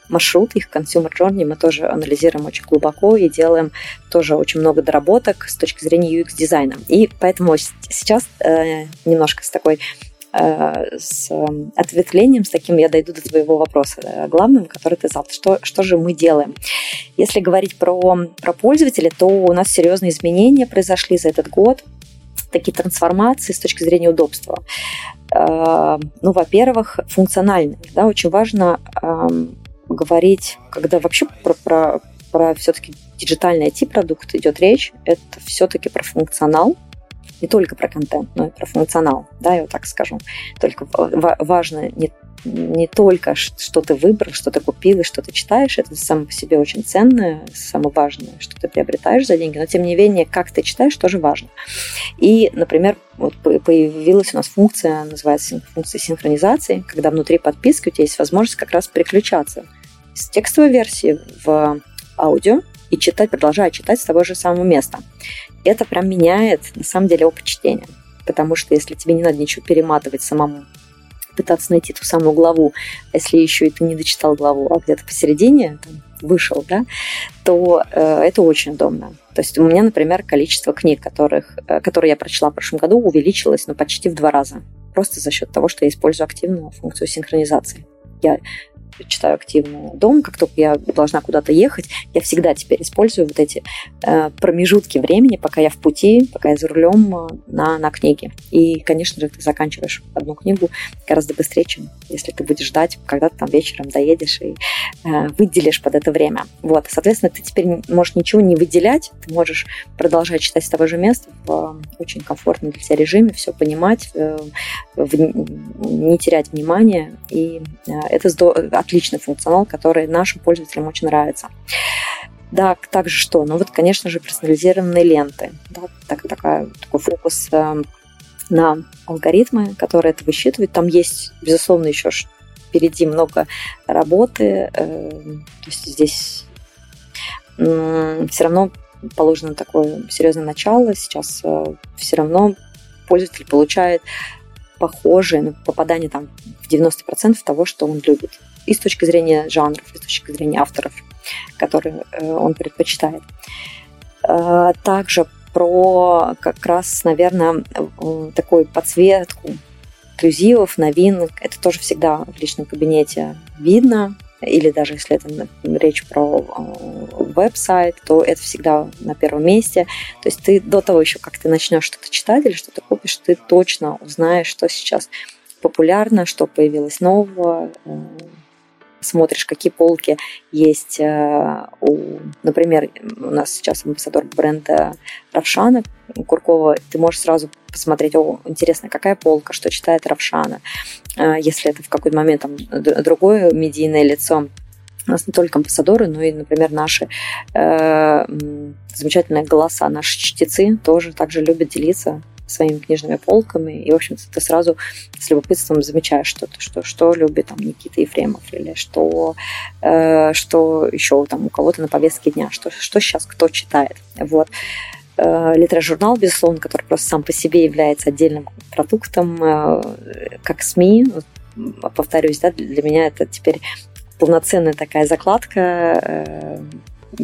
маршрут, их consumer journey мы тоже анализируем очень глубоко и делаем тоже очень много доработок с точки зрения UX-дизайна. И поэтому сейчас э, немножко с такой э, с ответвлением, с таким я дойду до твоего вопроса э, главным, который ты задал. Что, что же мы делаем? Если говорить про, про пользователя, то у нас серьезные изменения произошли за этот год такие трансформации с точки зрения удобства. Э, ну, во-первых, функциональность. Да, очень важно эм, говорить, когда вообще про, про, про все-таки диджитальный IT-продукт идет речь, это все-таки про функционал, не только про контент, но и про функционал, да, я вот так скажу. Только важно не, не только, что ты выбрал, что ты купил и что ты читаешь, это само по себе очень ценное, самое важное, что ты приобретаешь за деньги, но тем не менее, как ты читаешь, тоже важно. И, например, вот появилась у нас функция, называется функция синхронизации, когда внутри подписки у тебя есть возможность как раз переключаться с текстовой версии в аудио и читать, продолжая читать с того же самого места. Это прям меняет, на самом деле, опыт чтения. Потому что если тебе не надо ничего перематывать самому, пытаться найти ту самую главу, а если еще и ты не дочитал главу, а где-то посередине там, вышел, да, то э, это очень удобно. То есть у меня, например, количество книг, которых, э, которые я прочла в прошлом году, увеличилось ну, почти в два раза. Просто за счет того, что я использую активную функцию синхронизации. Я читаю активно дома, как только я должна куда-то ехать, я всегда теперь использую вот эти э, промежутки времени, пока я в пути, пока я за рулем э, на, на книге. И, конечно же, ты заканчиваешь одну книгу гораздо быстрее, чем если ты будешь ждать, когда ты там вечером доедешь и э, выделишь под это время. Вот, соответственно, ты теперь можешь ничего не выделять, ты можешь продолжать читать с того же места в э, очень комфортном для тебя режиме, все понимать, э, в, не терять внимания, и э, это здорово, отличный функционал, который нашим пользователям очень нравится. Да, также что? Ну вот, конечно же, персонализированные ленты. Да, так, такая, такой фокус э, на алгоритмы, которые это высчитывают. Там есть, безусловно, еще впереди много работы. Э, то есть здесь э, все равно положено такое серьезное начало. Сейчас э, все равно пользователь получает похожее ну, попадание там в 90% того, что он любит и с точки зрения жанров, и с точки зрения авторов, которые э, он предпочитает. Э, также про как раз, наверное, такую подсветку эксклюзивов, новинок. Это тоже всегда в личном кабинете видно. Или даже если это речь про э, веб-сайт, то это всегда на первом месте. То есть ты до того еще, как ты начнешь что-то читать или что-то купишь, ты точно узнаешь, что сейчас популярно, что появилось нового, смотришь, какие полки есть э, у, например, у нас сейчас амбассадор бренда Равшана Куркова, ты можешь сразу посмотреть, о, интересно, какая полка, что читает Равшана. Э, если это в какой-то момент там другое медийное лицо, у нас не только амбассадоры, но и, например, наши э, замечательные голоса, наши чтецы тоже также любят делиться своими книжными полками, и, в общем-то, ты сразу с любопытством замечаешь что-то, что, что любит там Никита Ефремов, или что, э, что еще там у кого-то на повестке дня, что, что сейчас кто читает. Вот. Э, литературжурнал, безусловно, который просто сам по себе является отдельным продуктом, э, как СМИ, повторюсь, да, для меня это теперь полноценная такая закладка, э,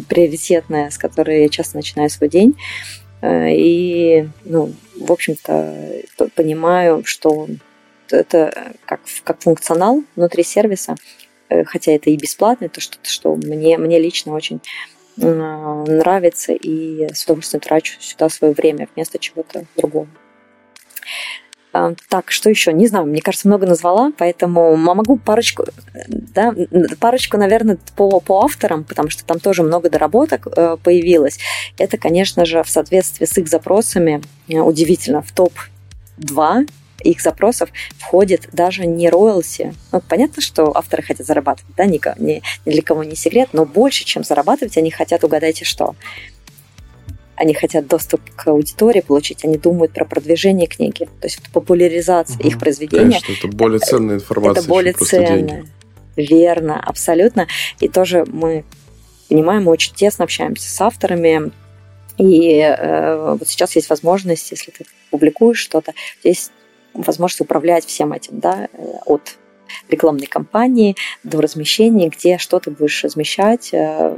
приоритетная, с которой я часто начинаю свой день. Э, и, ну, в общем-то, понимаю, что это как, как функционал внутри сервиса, э, хотя это и бесплатно, то что, что мне, мне лично очень нравится, и с удовольствием трачу сюда свое время вместо чего-то другого. А, так, что еще? Не знаю, мне кажется, много назвала, поэтому могу парочку, да, парочку, наверное, по, по авторам, потому что там тоже много доработок э, появилось. Это, конечно же, в соответствии с их запросами, э, удивительно, в топ-2 их запросов входит даже не роялти. Ну, понятно, что авторы хотят зарабатывать, да, ни, ни, ни для кого не секрет, но больше, чем зарабатывать, они хотят, угадайте что, они хотят доступ к аудитории получить, они думают про продвижение книги, то есть популяризация угу. их произведения. Конечно, это более ценная информация. Это более ценная. Верно, абсолютно. И тоже мы понимаем, мы очень тесно общаемся с авторами, и э, вот сейчас есть возможность, если ты публикуешь что-то, есть возможность управлять всем этим, да, э, от рекламной кампании до размещения, где что ты будешь размещать, э,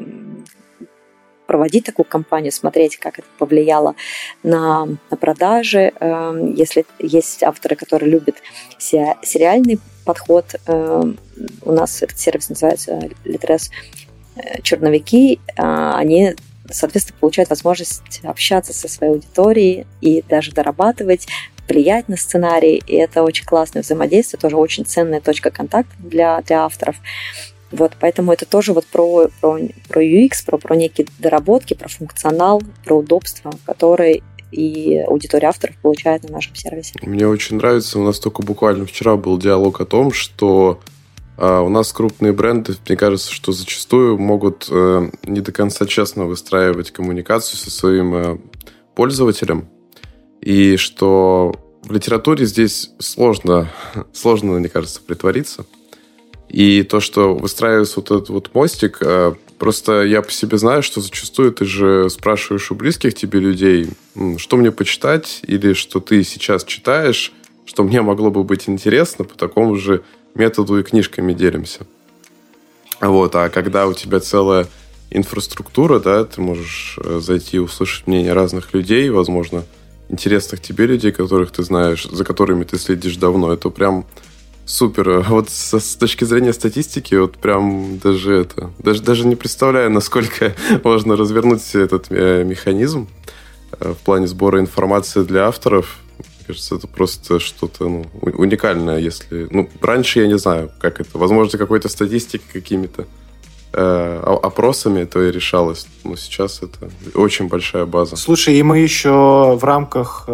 проводить такую кампанию, смотреть, как это повлияло на, на продажи. Эм, если есть авторы, которые любят сериальный подход, эм, у нас этот сервис называется Litres э, черновики, а, они соответственно, получают возможность общаться со своей аудиторией и даже дорабатывать, влиять на сценарий. И это очень классное взаимодействие, тоже очень ценная точка контакта для, для авторов. Вот, поэтому это тоже вот про, про, про UX, про, про некие доработки, про функционал, про удобство, которые и аудитория авторов получает на нашем сервисе. Мне очень нравится, у нас только буквально вчера был диалог о том, что а, у нас крупные бренды, мне кажется, что зачастую могут э, не до конца честно выстраивать коммуникацию со своим э, пользователем, и что в литературе здесь сложно, сложно, мне кажется, притвориться. И то, что выстраивается вот этот вот мостик, э, просто я по себе знаю, что зачастую ты же спрашиваешь у близких тебе людей, что мне почитать, или что ты сейчас читаешь, что мне могло бы быть интересно, по такому же методу и книжками делимся. Вот, а когда у тебя целая инфраструктура, да, ты можешь э, зайти и услышать мнение разных людей, возможно, интересных тебе людей, которых ты знаешь, за которыми ты следишь давно, это прям супер. Вот с, с точки зрения статистики, вот прям даже это, даже, даже не представляю, насколько можно развернуть этот э, механизм э, в плане сбора информации для авторов. Мне кажется, это просто что-то ну, уникальное, если... Ну, раньше я не знаю, как это. Возможно, какой-то статистикой какими-то э, опросами это и решалось. Но сейчас это очень большая база. Слушай, и мы еще в рамках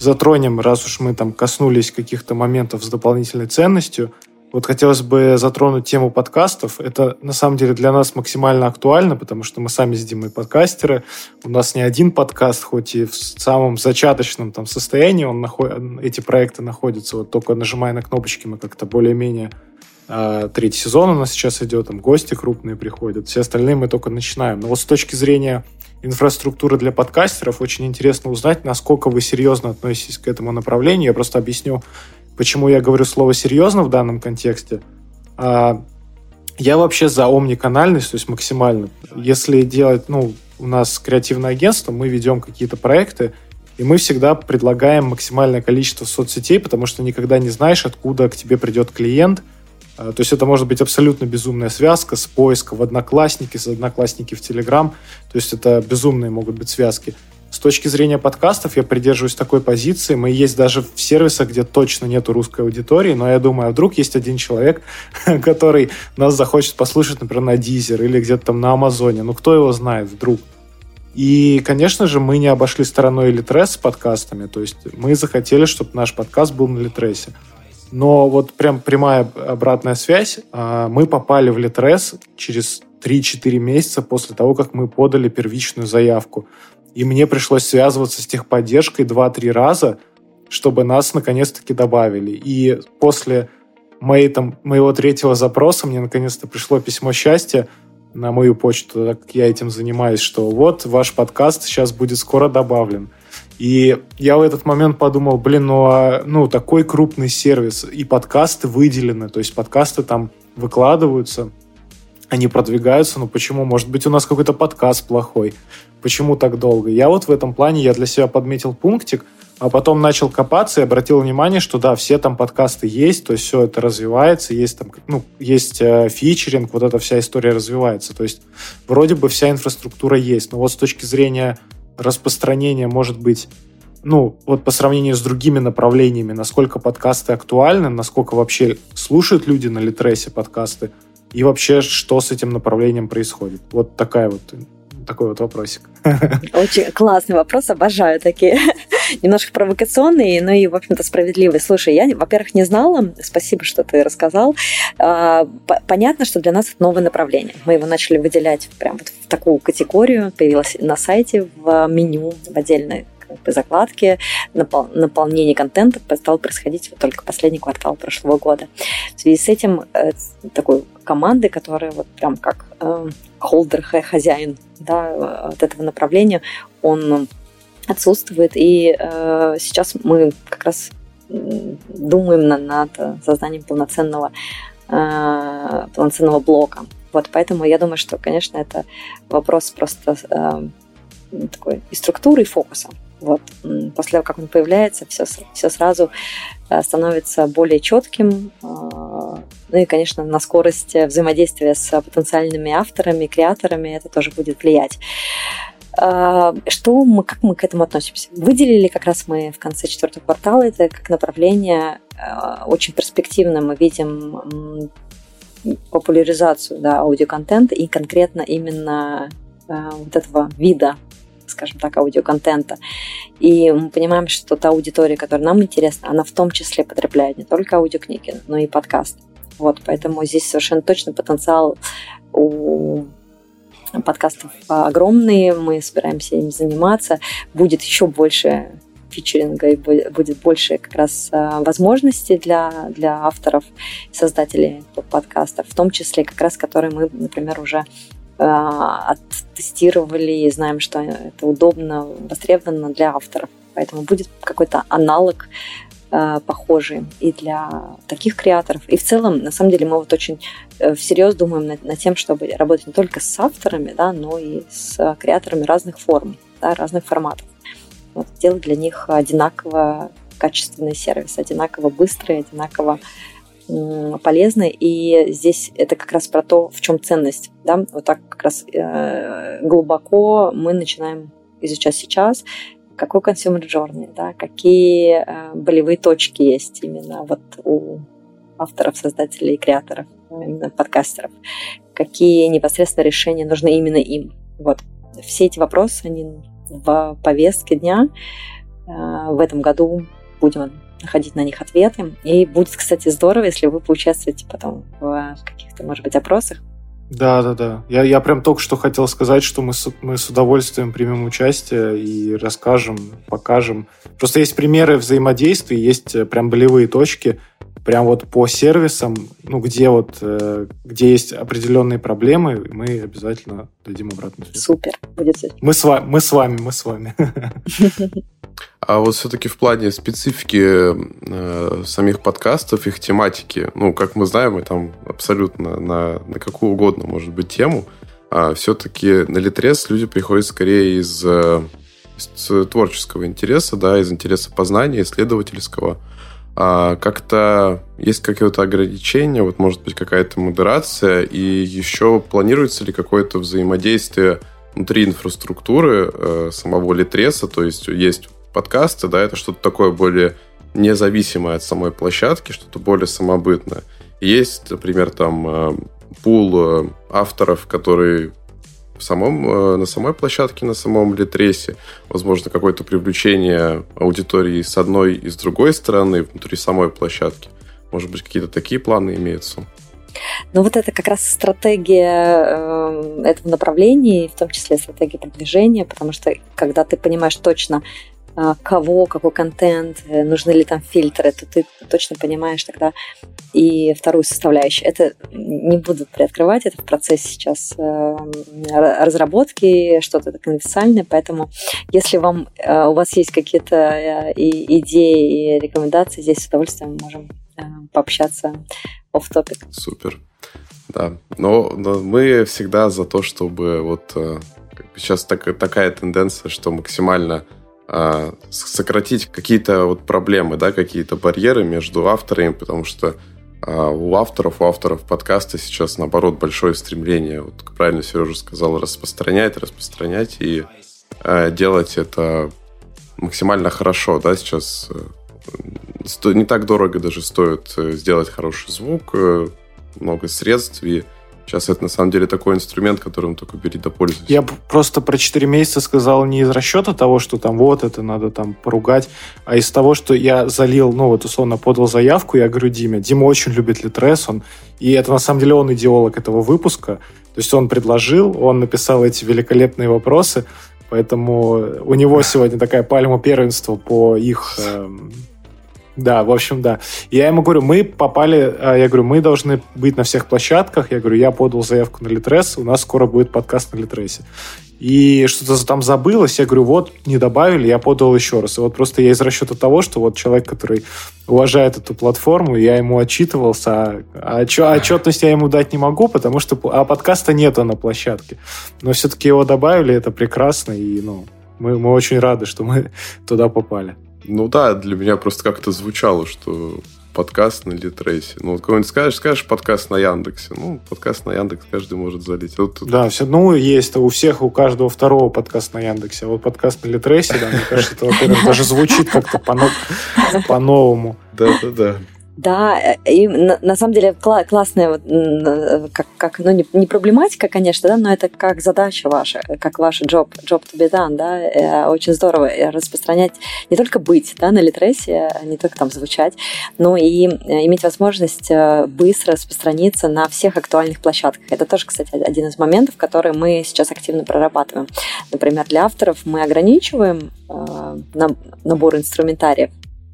затронем, раз уж мы там коснулись каких-то моментов с дополнительной ценностью, вот хотелось бы затронуть тему подкастов. Это на самом деле для нас максимально актуально, потому что мы сами с Димой подкастеры. У нас не один подкаст, хоть и в самом зачаточном там состоянии он наход... эти проекты находятся. Вот только нажимая на кнопочки мы как-то более-менее третий сезон у нас сейчас идет, там гости крупные приходят. Все остальные мы только начинаем. Но вот с точки зрения инфраструктуры для подкастеров. Очень интересно узнать, насколько вы серьезно относитесь к этому направлению. Я просто объясню, почему я говорю слово «серьезно» в данном контексте. А, я вообще за омниканальность, то есть максимально. Если делать, ну, у нас креативное агентство, мы ведем какие-то проекты, и мы всегда предлагаем максимальное количество соцсетей, потому что никогда не знаешь, откуда к тебе придет клиент – а, то есть это может быть абсолютно безумная связка с поиска в Одноклассники, с Одноклассники в Телеграм. То есть это безумные могут быть связки. С точки зрения подкастов я придерживаюсь такой позиции. Мы есть даже в сервисах, где точно нету русской аудитории, но я думаю, а вдруг есть один человек, который нас захочет послушать, например, на Дизер или где-то там на Амазоне. Ну, кто его знает вдруг? И, конечно же, мы не обошли стороной Литрес с подкастами. То есть мы захотели, чтобы наш подкаст был на Литресе. Но вот прям прямая обратная связь. А, мы попали в Литрес через 3-4 месяца после того, как мы подали первичную заявку. И мне пришлось связываться с техподдержкой 2-3 раза, чтобы нас наконец-таки добавили. И после моей, там, моего третьего запроса мне наконец-то пришло письмо счастья на мою почту, так как я этим занимаюсь, что вот ваш подкаст сейчас будет скоро добавлен. И я в этот момент подумал, блин, ну, а, ну такой крупный сервис, и подкасты выделены, то есть подкасты там выкладываются, они продвигаются, но почему? Может быть, у нас какой-то подкаст плохой? Почему так долго? Я вот в этом плане, я для себя подметил пунктик, а потом начал копаться и обратил внимание, что да, все там подкасты есть, то есть все это развивается, есть там, ну, есть э, фичеринг, вот эта вся история развивается. То есть вроде бы вся инфраструктура есть, но вот с точки зрения распространения, может быть, ну, вот по сравнению с другими направлениями, насколько подкасты актуальны, насколько вообще слушают люди на Литресе подкасты, и вообще, что с этим направлением происходит. Вот такая вот такой вот вопросик. Очень классный вопрос, обожаю такие. Немножко провокационные, но и, в общем-то, справедливые. Слушай, я, во-первых, не знала, спасибо, что ты рассказал. А, понятно, что для нас это новое направление. Мы его начали выделять прям вот в такую категорию, появилось на сайте, в меню, в отдельной по закладке, напол наполнение контента стало происходить вот только последний квартал прошлого года. В связи с этим э, такой команды, которая вот прям как э, холдер, хозяин да, от этого направления, он отсутствует. И э, сейчас мы как раз думаем над, над созданием полноценного, э, полноценного блока. Вот, поэтому я думаю, что, конечно, это вопрос просто э, такой и структуры, и фокуса. Вот. После того, как он появляется, все, все сразу э, становится более четким. Э, ну и, конечно, на скорость взаимодействия с потенциальными авторами, креаторами это тоже будет влиять. Э, что мы, как мы к этому относимся? Выделили как раз мы в конце четвертого квартала это как направление очень перспективно. Мы видим популяризацию да, аудиоконтента и конкретно именно вот этого вида скажем так, аудиоконтента. И мы понимаем, что та аудитория, которая нам интересна, она в том числе потребляет не только аудиокниги, но и подкасты. Вот, поэтому здесь совершенно точно потенциал у подкастов огромный, мы собираемся им заниматься, будет еще больше фичеринга и будет больше как раз а, возможностей для, для авторов, создателей подкастов, в том числе как раз, которые мы, например, уже а, оттестировали и знаем, что это удобно, востребовано для авторов. Поэтому будет какой-то аналог а, похожий и для таких креаторов. И в целом, на самом деле, мы вот очень э, всерьез думаем над, над тем, чтобы работать не только с авторами, да, но и с креаторами разных форм, да, разных форматов. Вот, делать для них одинаково качественный сервис, одинаково быстрый, одинаково полезны, и здесь это как раз про то, в чем ценность. Да? Вот так как раз э, глубоко мы начинаем изучать сейчас, какой consumer journey, да, какие э, болевые точки есть именно вот у авторов, создателей, креаторов, именно подкастеров, какие непосредственно решения нужны именно им. Вот. Все эти вопросы, они в повестке дня. Э, в этом году будем находить на них ответы. И будет, кстати, здорово, если вы поучаствуете потом в каких-то, может быть, опросах. Да, да, да. Я, я прям только что хотел сказать, что мы с, мы с удовольствием примем участие и расскажем, покажем. Просто есть примеры взаимодействия, есть э, прям болевые точки, прям вот по сервисам, ну, где вот, э, где есть определенные проблемы, мы обязательно дадим обратную связь. Супер. Будет мы с вами, мы с вами, мы с вами. А вот все-таки в плане специфики э, самих подкастов, их тематики, ну, как мы знаем, мы там абсолютно на, на какую угодно, может быть, тему, а все-таки на Литрес люди приходят скорее из, э, из творческого интереса, да, из интереса познания, исследовательского. А как-то есть какие-то ограничения, вот может быть какая-то модерация, и еще планируется ли какое-то взаимодействие внутри инфраструктуры э, самого Литреса, то есть есть подкасты, да, это что-то такое более независимое от самой площадки, что-то более самобытное. Есть, например, там э, пул э, авторов, которые в самом, э, на самой площадке, на самом Литресе, возможно, какое-то привлечение аудитории с одной и с другой стороны внутри самой площадки. Может быть, какие-то такие планы имеются? Ну вот это как раз стратегия этого направления, в том числе стратегия продвижения, потому что когда ты понимаешь точно, кого, какой контент, э, нужны ли там фильтры, то ты точно понимаешь тогда и вторую составляющую. Это не буду приоткрывать, это в процессе сейчас э, разработки, что-то конфиденциальное, поэтому если вам, э, у вас есть какие-то идеи и рекомендации, здесь с удовольствием можем пообщаться off topic. Супер. Да, но, но мы всегда за то, чтобы вот сейчас так, такая тенденция, что максимально а, сократить какие-то вот проблемы, да, какие-то барьеры между авторами, потому что а у авторов, у авторов подкаста сейчас, наоборот, большое стремление, вот, как правильно Сережа сказал, распространять, распространять и э, делать это максимально хорошо. Да, сейчас э, не так дорого даже стоит э, сделать хороший звук, э, много средств, и Сейчас это на самом деле такой инструмент, которым только бери да пользуйся. Я просто про 4 месяца сказал не из расчета того, что там вот это надо там поругать, а из того, что я залил, ну вот условно подал заявку, я говорю Диме, Дима очень любит Литрес, он, и это на самом деле он идеолог этого выпуска, то есть он предложил, он написал эти великолепные вопросы, поэтому у него сегодня такая пальма первенства по их эм, да, в общем, да. Я ему говорю, мы попали, а, я говорю, мы должны быть на всех площадках. Я говорю, я подал заявку на Литрес, у нас скоро будет подкаст на Литресе. И что-то там забылось, я говорю, вот, не добавили, я подал еще раз. И вот просто я из расчета того, что вот человек, который уважает эту платформу, я ему отчитывался, а отчетность я ему дать не могу, потому что а подкаста нету на площадке. Но все-таки его добавили, это прекрасно, и ну, мы, мы очень рады, что мы туда попали. Ну да, для меня просто как-то звучало, что подкаст на Литрейсе. Ну, вот кого-нибудь скажешь, скажешь подкаст на Яндексе. Ну, подкаст на Яндекс каждый может залить. Вот Да, все, ну, есть у всех, у каждого второго подкаст на Яндексе. А вот подкаст на Литрейсе, да, мне кажется, это, во-первых, даже звучит как-то по-новому. Да-да-да. Да, э, и на, на самом деле кла- классная, э, как, как, ну, не, не проблематика, конечно, да, но это как задача ваша, как ваш job, job to be done, да, э, очень здорово распространять, не только быть, да, на Литресе, не только там звучать, но и иметь возможность быстро распространиться на всех актуальных площадках. Это тоже, кстати, один из моментов, которые мы сейчас активно прорабатываем. Например, для авторов мы ограничиваем набор инструментариев,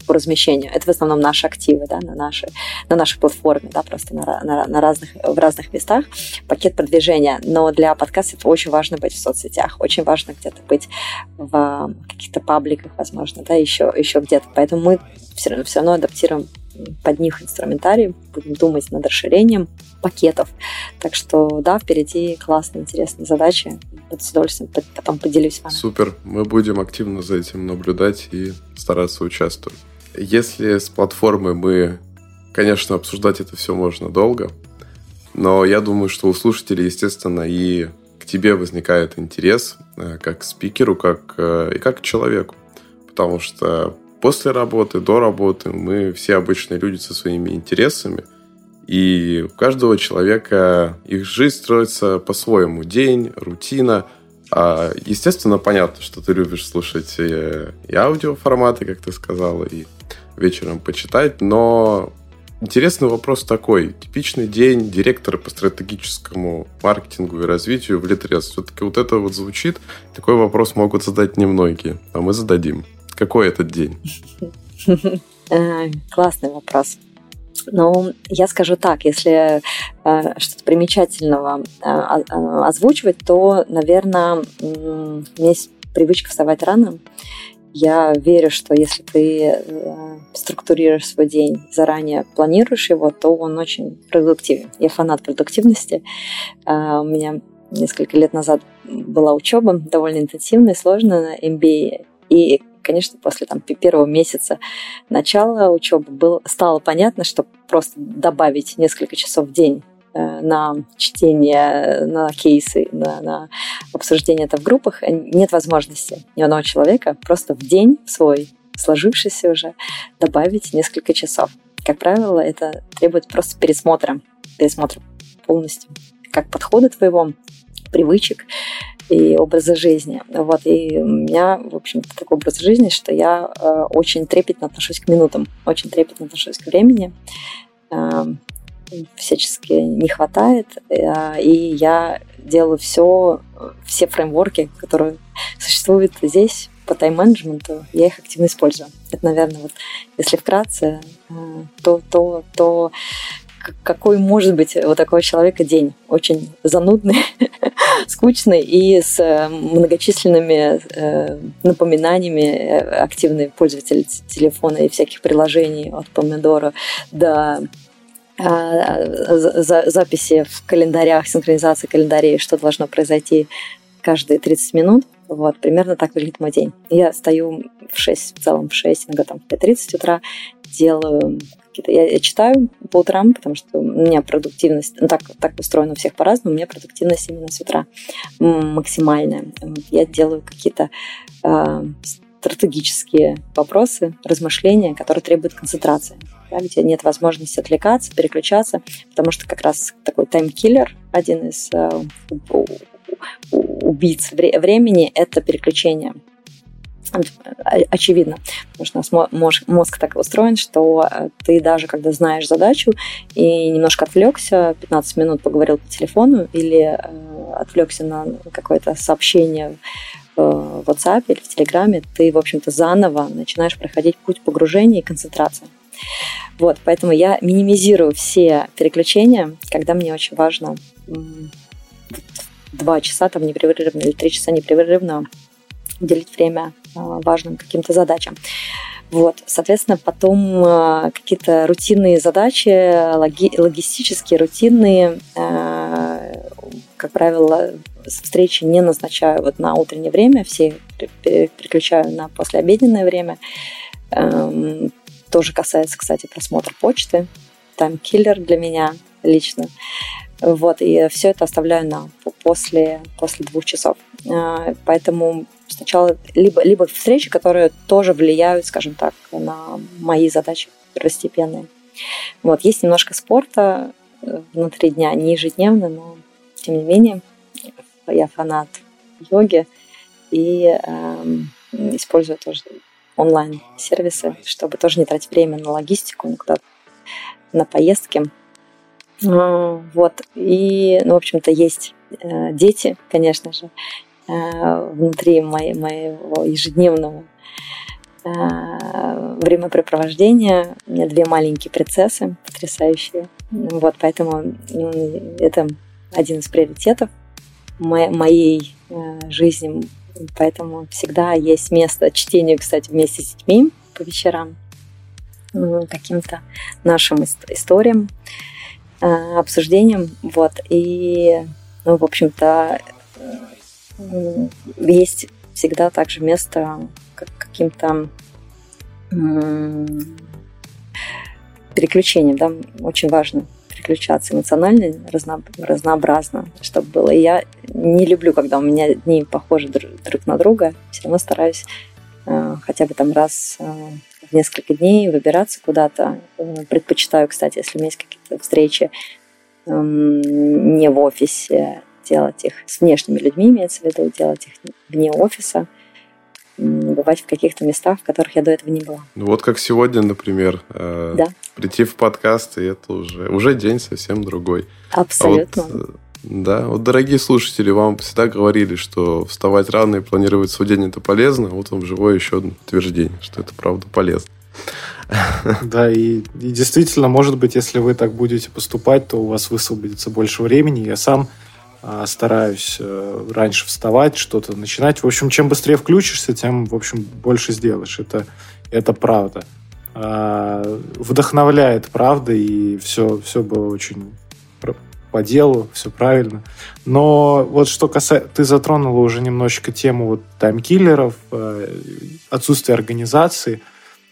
по размещению. Это в основном наши активы да, на, нашей, на нашей платформе, да, просто на, на, на разных, в разных местах. Пакет продвижения. Но для подкастов очень важно быть в соцсетях, очень важно где-то быть в каких-то пабликах, возможно, да, еще, еще где-то. Поэтому мы все равно, все равно адаптируем под них инструментарий, будем думать над расширением пакетов. Так что, да, впереди классные, интересные задачи. Буду с удовольствием потом поделюсь с вами. Супер. Мы будем активно за этим наблюдать и стараться участвовать. Если с платформы мы, конечно, обсуждать это все можно долго, но я думаю, что у слушателей, естественно, и к тебе возникает интерес э, как к спикеру, как, э, и как к человеку. Потому что после работы, до работы мы все обычные люди со своими интересами, и у каждого человека их жизнь строится по-своему. День, рутина. А, естественно, понятно, что ты любишь слушать и, аудиоформаты, как ты сказала, и вечером почитать, но интересный вопрос такой. Типичный день директора по стратегическому маркетингу и развитию в Литрес. Все-таки вот это вот звучит. Такой вопрос могут задать немногие, а мы зададим. Какой этот день? Э, классный вопрос. Ну, я скажу так, если э, что-то примечательного э, озвучивать, то, наверное, у меня есть привычка вставать рано. Я верю, что если ты э, структурируешь свой день, заранее планируешь его, то он очень продуктивен. Я фанат продуктивности. Э, у меня несколько лет назад была учеба довольно интенсивная, сложная на MBA. И, конечно, после там, первого месяца начала учебы было, стало понятно, что просто добавить несколько часов в день Э, на чтение, на кейсы, на, на обсуждение это в группах, э, нет возможности ни одного человека просто в день свой, сложившийся уже, добавить несколько часов. Как правило, это требует просто пересмотра, пересмотра полностью, как подхода твоего, привычек и образа жизни. Вот, и у меня, в общем такой образ жизни, что я э, очень трепетно отношусь к минутам, очень трепетно отношусь к времени. Э, всячески не хватает, э, и я делаю все, все фреймворки, которые существуют здесь по тайм-менеджменту, я их активно использую. Это, наверное, вот, если вкратце, то, то, то какой может быть у такого человека день. Очень занудный, скучный и с э, многочисленными напоминаниями активный пользователь телефона и всяких приложений от помидора до а, за, записи в календарях, синхронизации календарей, что должно произойти каждые 30 минут. Вот, примерно так выглядит мой день. Я стою в 6, в целом в 6, иногда там в 5.30 утра, делаю какие-то... Я, я читаю по утрам, потому что у меня продуктивность... Ну, так, так устроено у всех по-разному, у меня продуктивность именно с утра максимальная. Я делаю какие-то э, стратегические вопросы, размышления, которые требуют концентрации да, где нет возможности отвлекаться, переключаться, потому что как раз такой таймкиллер, один из э, убийц времени, это переключение очевидно, потому что нас мозг так устроен, что э, ты даже когда знаешь задачу и немножко отвлекся, 15 минут поговорил по телефону или э, отвлекся на какое-то сообщение в WhatsApp или в Телеграме, ты, в общем-то, заново начинаешь проходить путь погружения и концентрации. Вот, поэтому я минимизирую все переключения, когда мне очень важно два часа там непрерывно или три часа непрерывно уделить время а, важным каким-то задачам. Вот, соответственно, потом а, какие-то рутинные задачи, логи, логистические, рутинные, а, как правило, встречи не назначаю вот на утреннее время, все переключаю на послеобеденное время. Эм, тоже касается, кстати, просмотра почты. Таймкиллер для меня лично. Вот, и все это оставляю на после, после двух часов. А, поэтому сначала либо, либо встречи, которые тоже влияют, скажем так, на мои задачи первостепенные. Вот, есть немножко спорта э, внутри дня, не ежедневно, но тем не менее я фанат йоги и э, использую тоже онлайн-сервисы, чтобы тоже не тратить время на логистику, никуда на поездки. Вот. И, ну, в общем-то, есть э, дети, конечно же, э, внутри моего ежедневного э, времяпрепровождения. У меня две маленькие принцессы, потрясающие. Вот, поэтому это один из приоритетов моей жизни Поэтому всегда есть место чтению, кстати, вместе с детьми по вечерам, каким-то нашим историям, а, обсуждениям. Вот. И, ну, в общем-то, есть всегда также место каким-то переключением, да, очень важно переключаться эмоционально, разно, разнообразно, чтобы было. И я не люблю, когда у меня дни похожи друг, друг на друга. Все равно стараюсь э, хотя бы там раз э, в несколько дней выбираться куда-то. Э, предпочитаю, кстати, если у меня есть какие-то встречи э, не в офисе, делать их с внешними людьми, имеется в виду, делать их вне офиса бывать в каких-то местах, в которых я до этого не была. Ну вот как сегодня, например. Э, да. Прийти в подкаст, и это уже, уже день совсем другой. Абсолютно. А вот, э, да, вот, дорогие слушатели, вам всегда говорили, что вставать рано и планировать свой день это полезно. Вот вам живое еще одно подтверждение, что это правда полезно. Да, и, и действительно, может быть, если вы так будете поступать, то у вас высвободится больше времени. Я сам а, стараюсь э, раньше вставать, что-то начинать. В общем, чем быстрее включишься, тем, в общем, больше сделаешь. Это, это правда. А, вдохновляет, правда, и все, все было очень по делу, все правильно. Но вот что касается... Ты затронула уже немножечко тему вот таймкиллеров, э, отсутствия организации.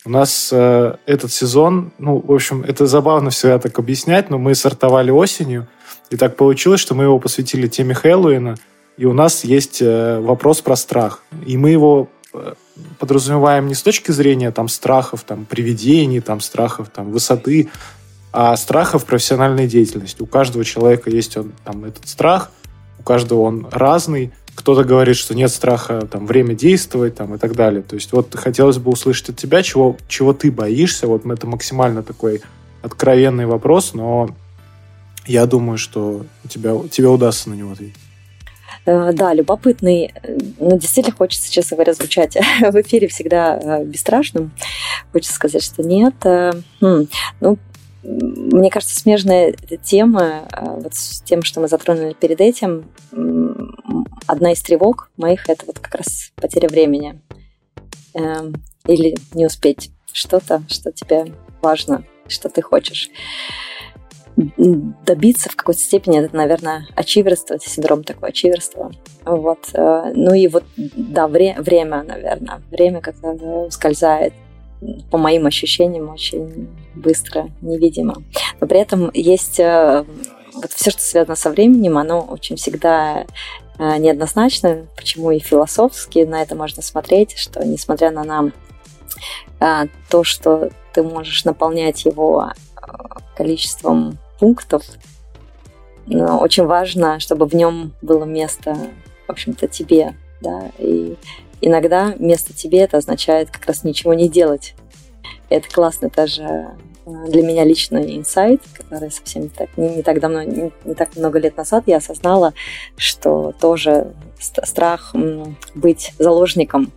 У нас э, этот сезон, ну, в общем, это забавно всегда так объяснять, но мы сортовали осенью, и так получилось, что мы его посвятили теме Хэллоуина, и у нас есть э, вопрос про страх. И мы его подразумеваем не с точки зрения там страхов, там привидений, там страхов там высоты, а страхов профессиональной деятельности. У каждого человека есть он, там этот страх, у каждого он разный. Кто-то говорит, что нет страха, там, время действовать, там, и так далее. То есть вот хотелось бы услышать от тебя, чего, чего ты боишься. Вот это максимально такой откровенный вопрос, но я думаю, что тебя, тебе удастся на него ответить. Э, да, любопытный. Ну, действительно хочется, честно говоря, звучать в эфире всегда э, бесстрашным. Хочется сказать, что нет. Э, хм, ну, мне кажется, смежная тема вот с тем, что мы затронули перед этим. Одна из тревог моих – это вот как раз потеря времени. Эм, или не успеть что-то, что тебе важно, что ты хочешь. добиться в какой-то степени, это, наверное, ачиверство, синдром такого ачиверства. Вот. Э, ну и вот, да, вре- время, наверное, время, которое ускользает по моим ощущениям, очень быстро, невидимо. Но при этом есть э, вот все, что связано со временем, оно очень всегда э, неоднозначно, почему и философски на это можно смотреть, что несмотря на нам то, что ты можешь наполнять его количеством пунктов, но очень важно, чтобы в нем было место, в общем-то, тебе, да, и иногда место тебе это означает как раз ничего не делать. Это классно даже э, для меня лично инсайт, который совсем так, не, не так давно, не, не так много лет назад я осознала, что тоже страх быть заложником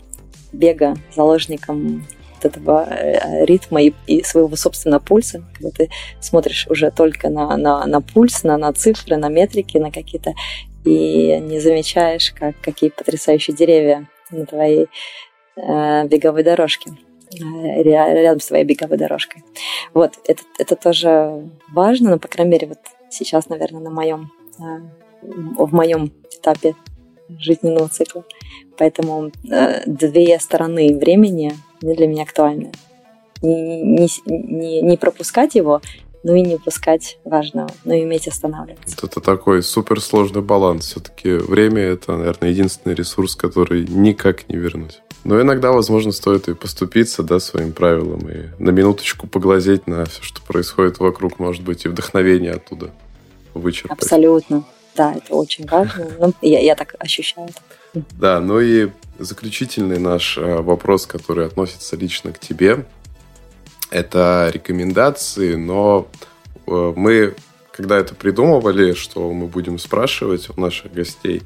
бега, заложником этого э, ритма и, и своего собственного пульса, когда ты смотришь уже только на, на, на пульс, на, на цифры, на метрики, на какие-то, и не замечаешь, как, какие потрясающие деревья на твоей э, беговой дорожке. э, рядом с твоей беговой дорожкой. Вот, это, это тоже важно, но, по крайней мере, вот сейчас, наверное, на моем, э, в моем этапе жизненного цикла. Поэтому э, две стороны времени для меня актуальны. Не, не, не, не пропускать его, но и не упускать важного, но и уметь останавливаться. Вот это такой суперсложный баланс. Все-таки время – это, наверное, единственный ресурс, который никак не вернуть. Но иногда, возможно, стоит и поступиться да, своим правилам, и на минуточку поглазеть на все, что происходит вокруг, может быть, и вдохновение оттуда вычерпать. Абсолютно. Да, это очень важно. Ну, я, я так ощущаю. Да, ну и заключительный наш э, вопрос, который относится лично к тебе, это рекомендации, но э, мы, когда это придумывали, что мы будем спрашивать у наших гостей,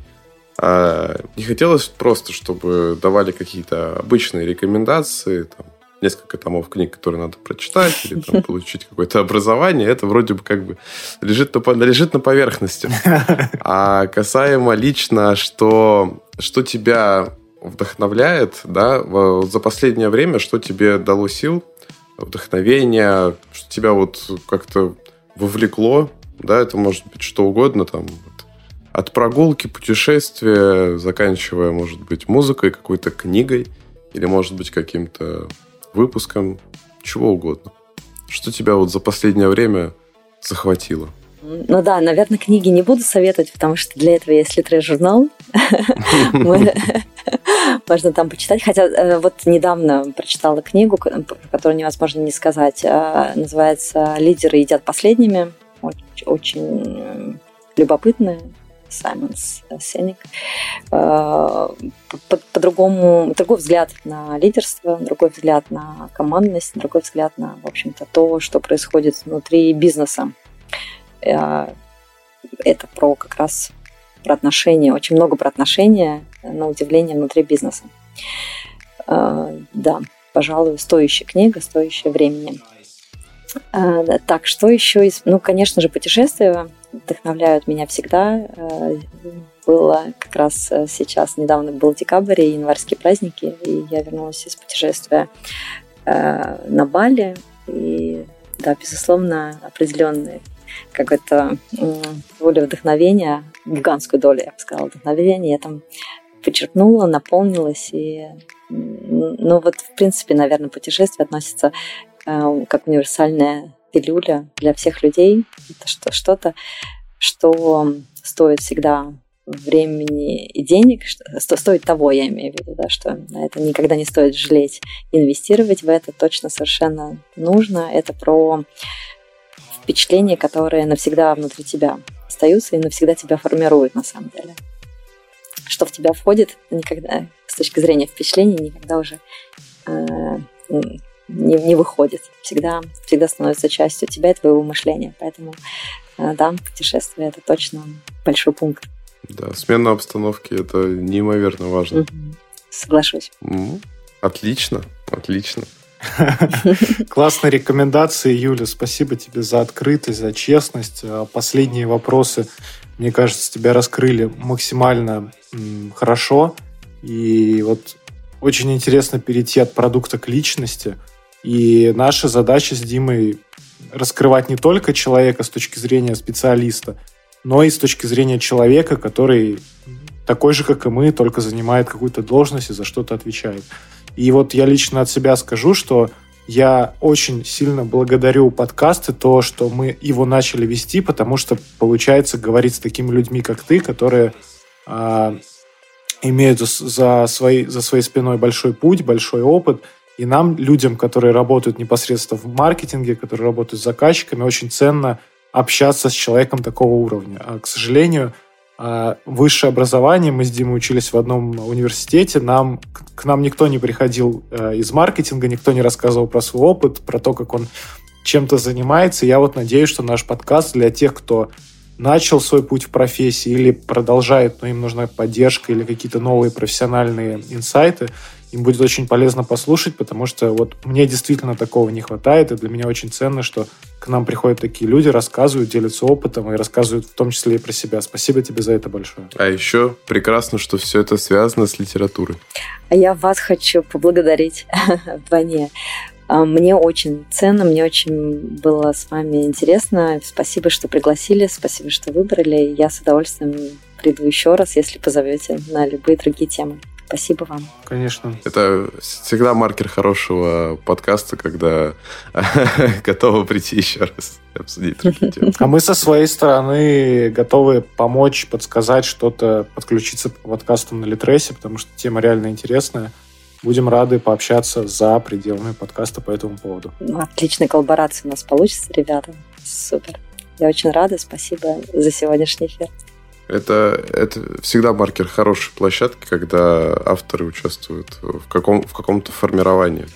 а, не хотелось просто, чтобы давали какие-то обычные рекомендации, там, несколько томов книг, которые надо прочитать, или там, получить какое-то образование, это вроде бы как бы лежит на, лежит на поверхности. А касаемо лично, что, что тебя вдохновляет, да, за последнее время, что тебе дало сил, вдохновения, что тебя вот как-то вовлекло, да, это может быть что угодно, там, от прогулки, путешествия, заканчивая, может быть, музыкой, какой-то книгой, или, может быть, каким-то выпуском, чего угодно. Что тебя вот за последнее время захватило? Ну да, наверное, книги не буду советовать, потому что для этого есть литрей-журнал. Можно там почитать. Хотя э, вот недавно прочитала книгу, которую невозможно не сказать. А, называется «Лидеры едят последними». Очень любопытная Саймон Сеник. Э, по-другому, другой взгляд на лидерство, другой взгляд на командность, другой взгляд на, в общем-то, то, что происходит внутри бизнеса. Э, это про как раз про отношения, очень много про отношения, на удивление, внутри бизнеса. Э, да, пожалуй, стоящая книга, стоящая времени. Так, что еще. Ну, конечно же, путешествия вдохновляют меня всегда. Э, было как раз э, сейчас, недавно был декабрь и январские праздники, и я вернулась из путешествия э, на Бали. И да, безусловно, определенный какой-то доля вдохновения, гигантскую долю, я бы сказала, вдохновения я там подчеркнула, наполнилась. И, ну вот, в принципе, наверное, путешествие относится как универсальная пилюля для всех людей. Это что, что-то, что стоит всегда времени и денег, что стоит того, я имею в виду, да, что это никогда не стоит жалеть. Инвестировать в это точно совершенно нужно. Это про впечатления, которые навсегда внутри тебя остаются и навсегда тебя формируют на самом деле. Что в тебя входит, никогда, с точки зрения впечатлений, никогда уже э, не, не выходит. Всегда, всегда становится частью тебя и твоего мышления. Поэтому, э, да, путешествие – это точно большой пункт. Да, смена обстановки – это неимоверно важно. Угу. Соглашусь. Ну, отлично, отлично. Классные рекомендации, Юля. Спасибо тебе за открытость, за честность. А последние вопросы, мне кажется, тебя раскрыли максимально хорошо. И вот очень интересно перейти от продукта к личности – и наша задача с Димой раскрывать не только человека с точки зрения специалиста, но и с точки зрения человека, который такой же, как и мы, только занимает какую-то должность и за что-то отвечает. И вот я лично от себя скажу, что я очень сильно благодарю подкасты, то, что мы его начали вести, потому что получается говорить с такими людьми, как ты, которые э, имеют за, своей, за своей спиной большой путь, большой опыт. И нам, людям, которые работают непосредственно в маркетинге, которые работают с заказчиками, очень ценно общаться с человеком такого уровня. А, к сожалению, высшее образование, мы с Димой учились в одном университете, нам, к нам никто не приходил э, из маркетинга, никто не рассказывал про свой опыт, про то, как он чем-то занимается. Я вот надеюсь, что наш подкаст для тех, кто начал свой путь в профессии или продолжает, но им нужна поддержка или какие-то новые профессиональные инсайты, им будет очень полезно послушать, потому что вот мне действительно такого не хватает, и для меня очень ценно, что к нам приходят такие люди, рассказывают, делятся опытом и рассказывают в том числе и про себя. Спасибо тебе за это большое. А еще прекрасно, что все это связано с литературой. А я вас хочу поблагодарить вдвойне. А, мне очень ценно, мне очень было с вами интересно. Спасибо, что пригласили, спасибо, что выбрали. Я с удовольствием приду еще раз, если позовете на любые другие темы. Спасибо вам. Конечно. Это всегда маркер хорошего подкаста, когда готовы прийти еще раз обсудить. А мы со своей стороны готовы помочь, подсказать что-то, подключиться к подкастам на Литресе, потому что тема реально интересная. Будем рады пообщаться за пределами подкаста по этому поводу. Отличная коллаборация у нас получится, ребята. Супер. Я очень рада. Спасибо за сегодняшний эфир. Это, это всегда маркер хорошей площадки, когда авторы участвуют в, каком, в каком-то формировании.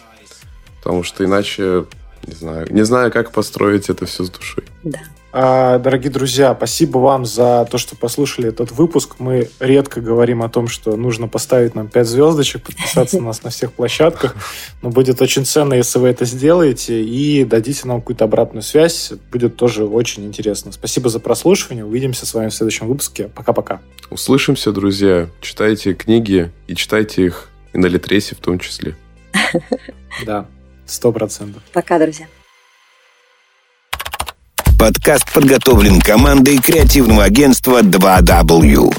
Потому что иначе, не знаю, не знаю, как построить это все с душой. Да. А, дорогие друзья, спасибо вам за то, что послушали этот выпуск. Мы редко говорим о том, что нужно поставить нам 5 звездочек, подписаться на нас на всех площадках. Но будет очень ценно, если вы это сделаете и дадите нам какую-то обратную связь. Будет тоже очень интересно. Спасибо за прослушивание. Увидимся с вами в следующем выпуске. Пока-пока. Услышимся, друзья. Читайте книги и читайте их и на Литресе в том числе. Да, сто процентов. Пока, друзья. Подкаст подготовлен командой креативного агентства 2W.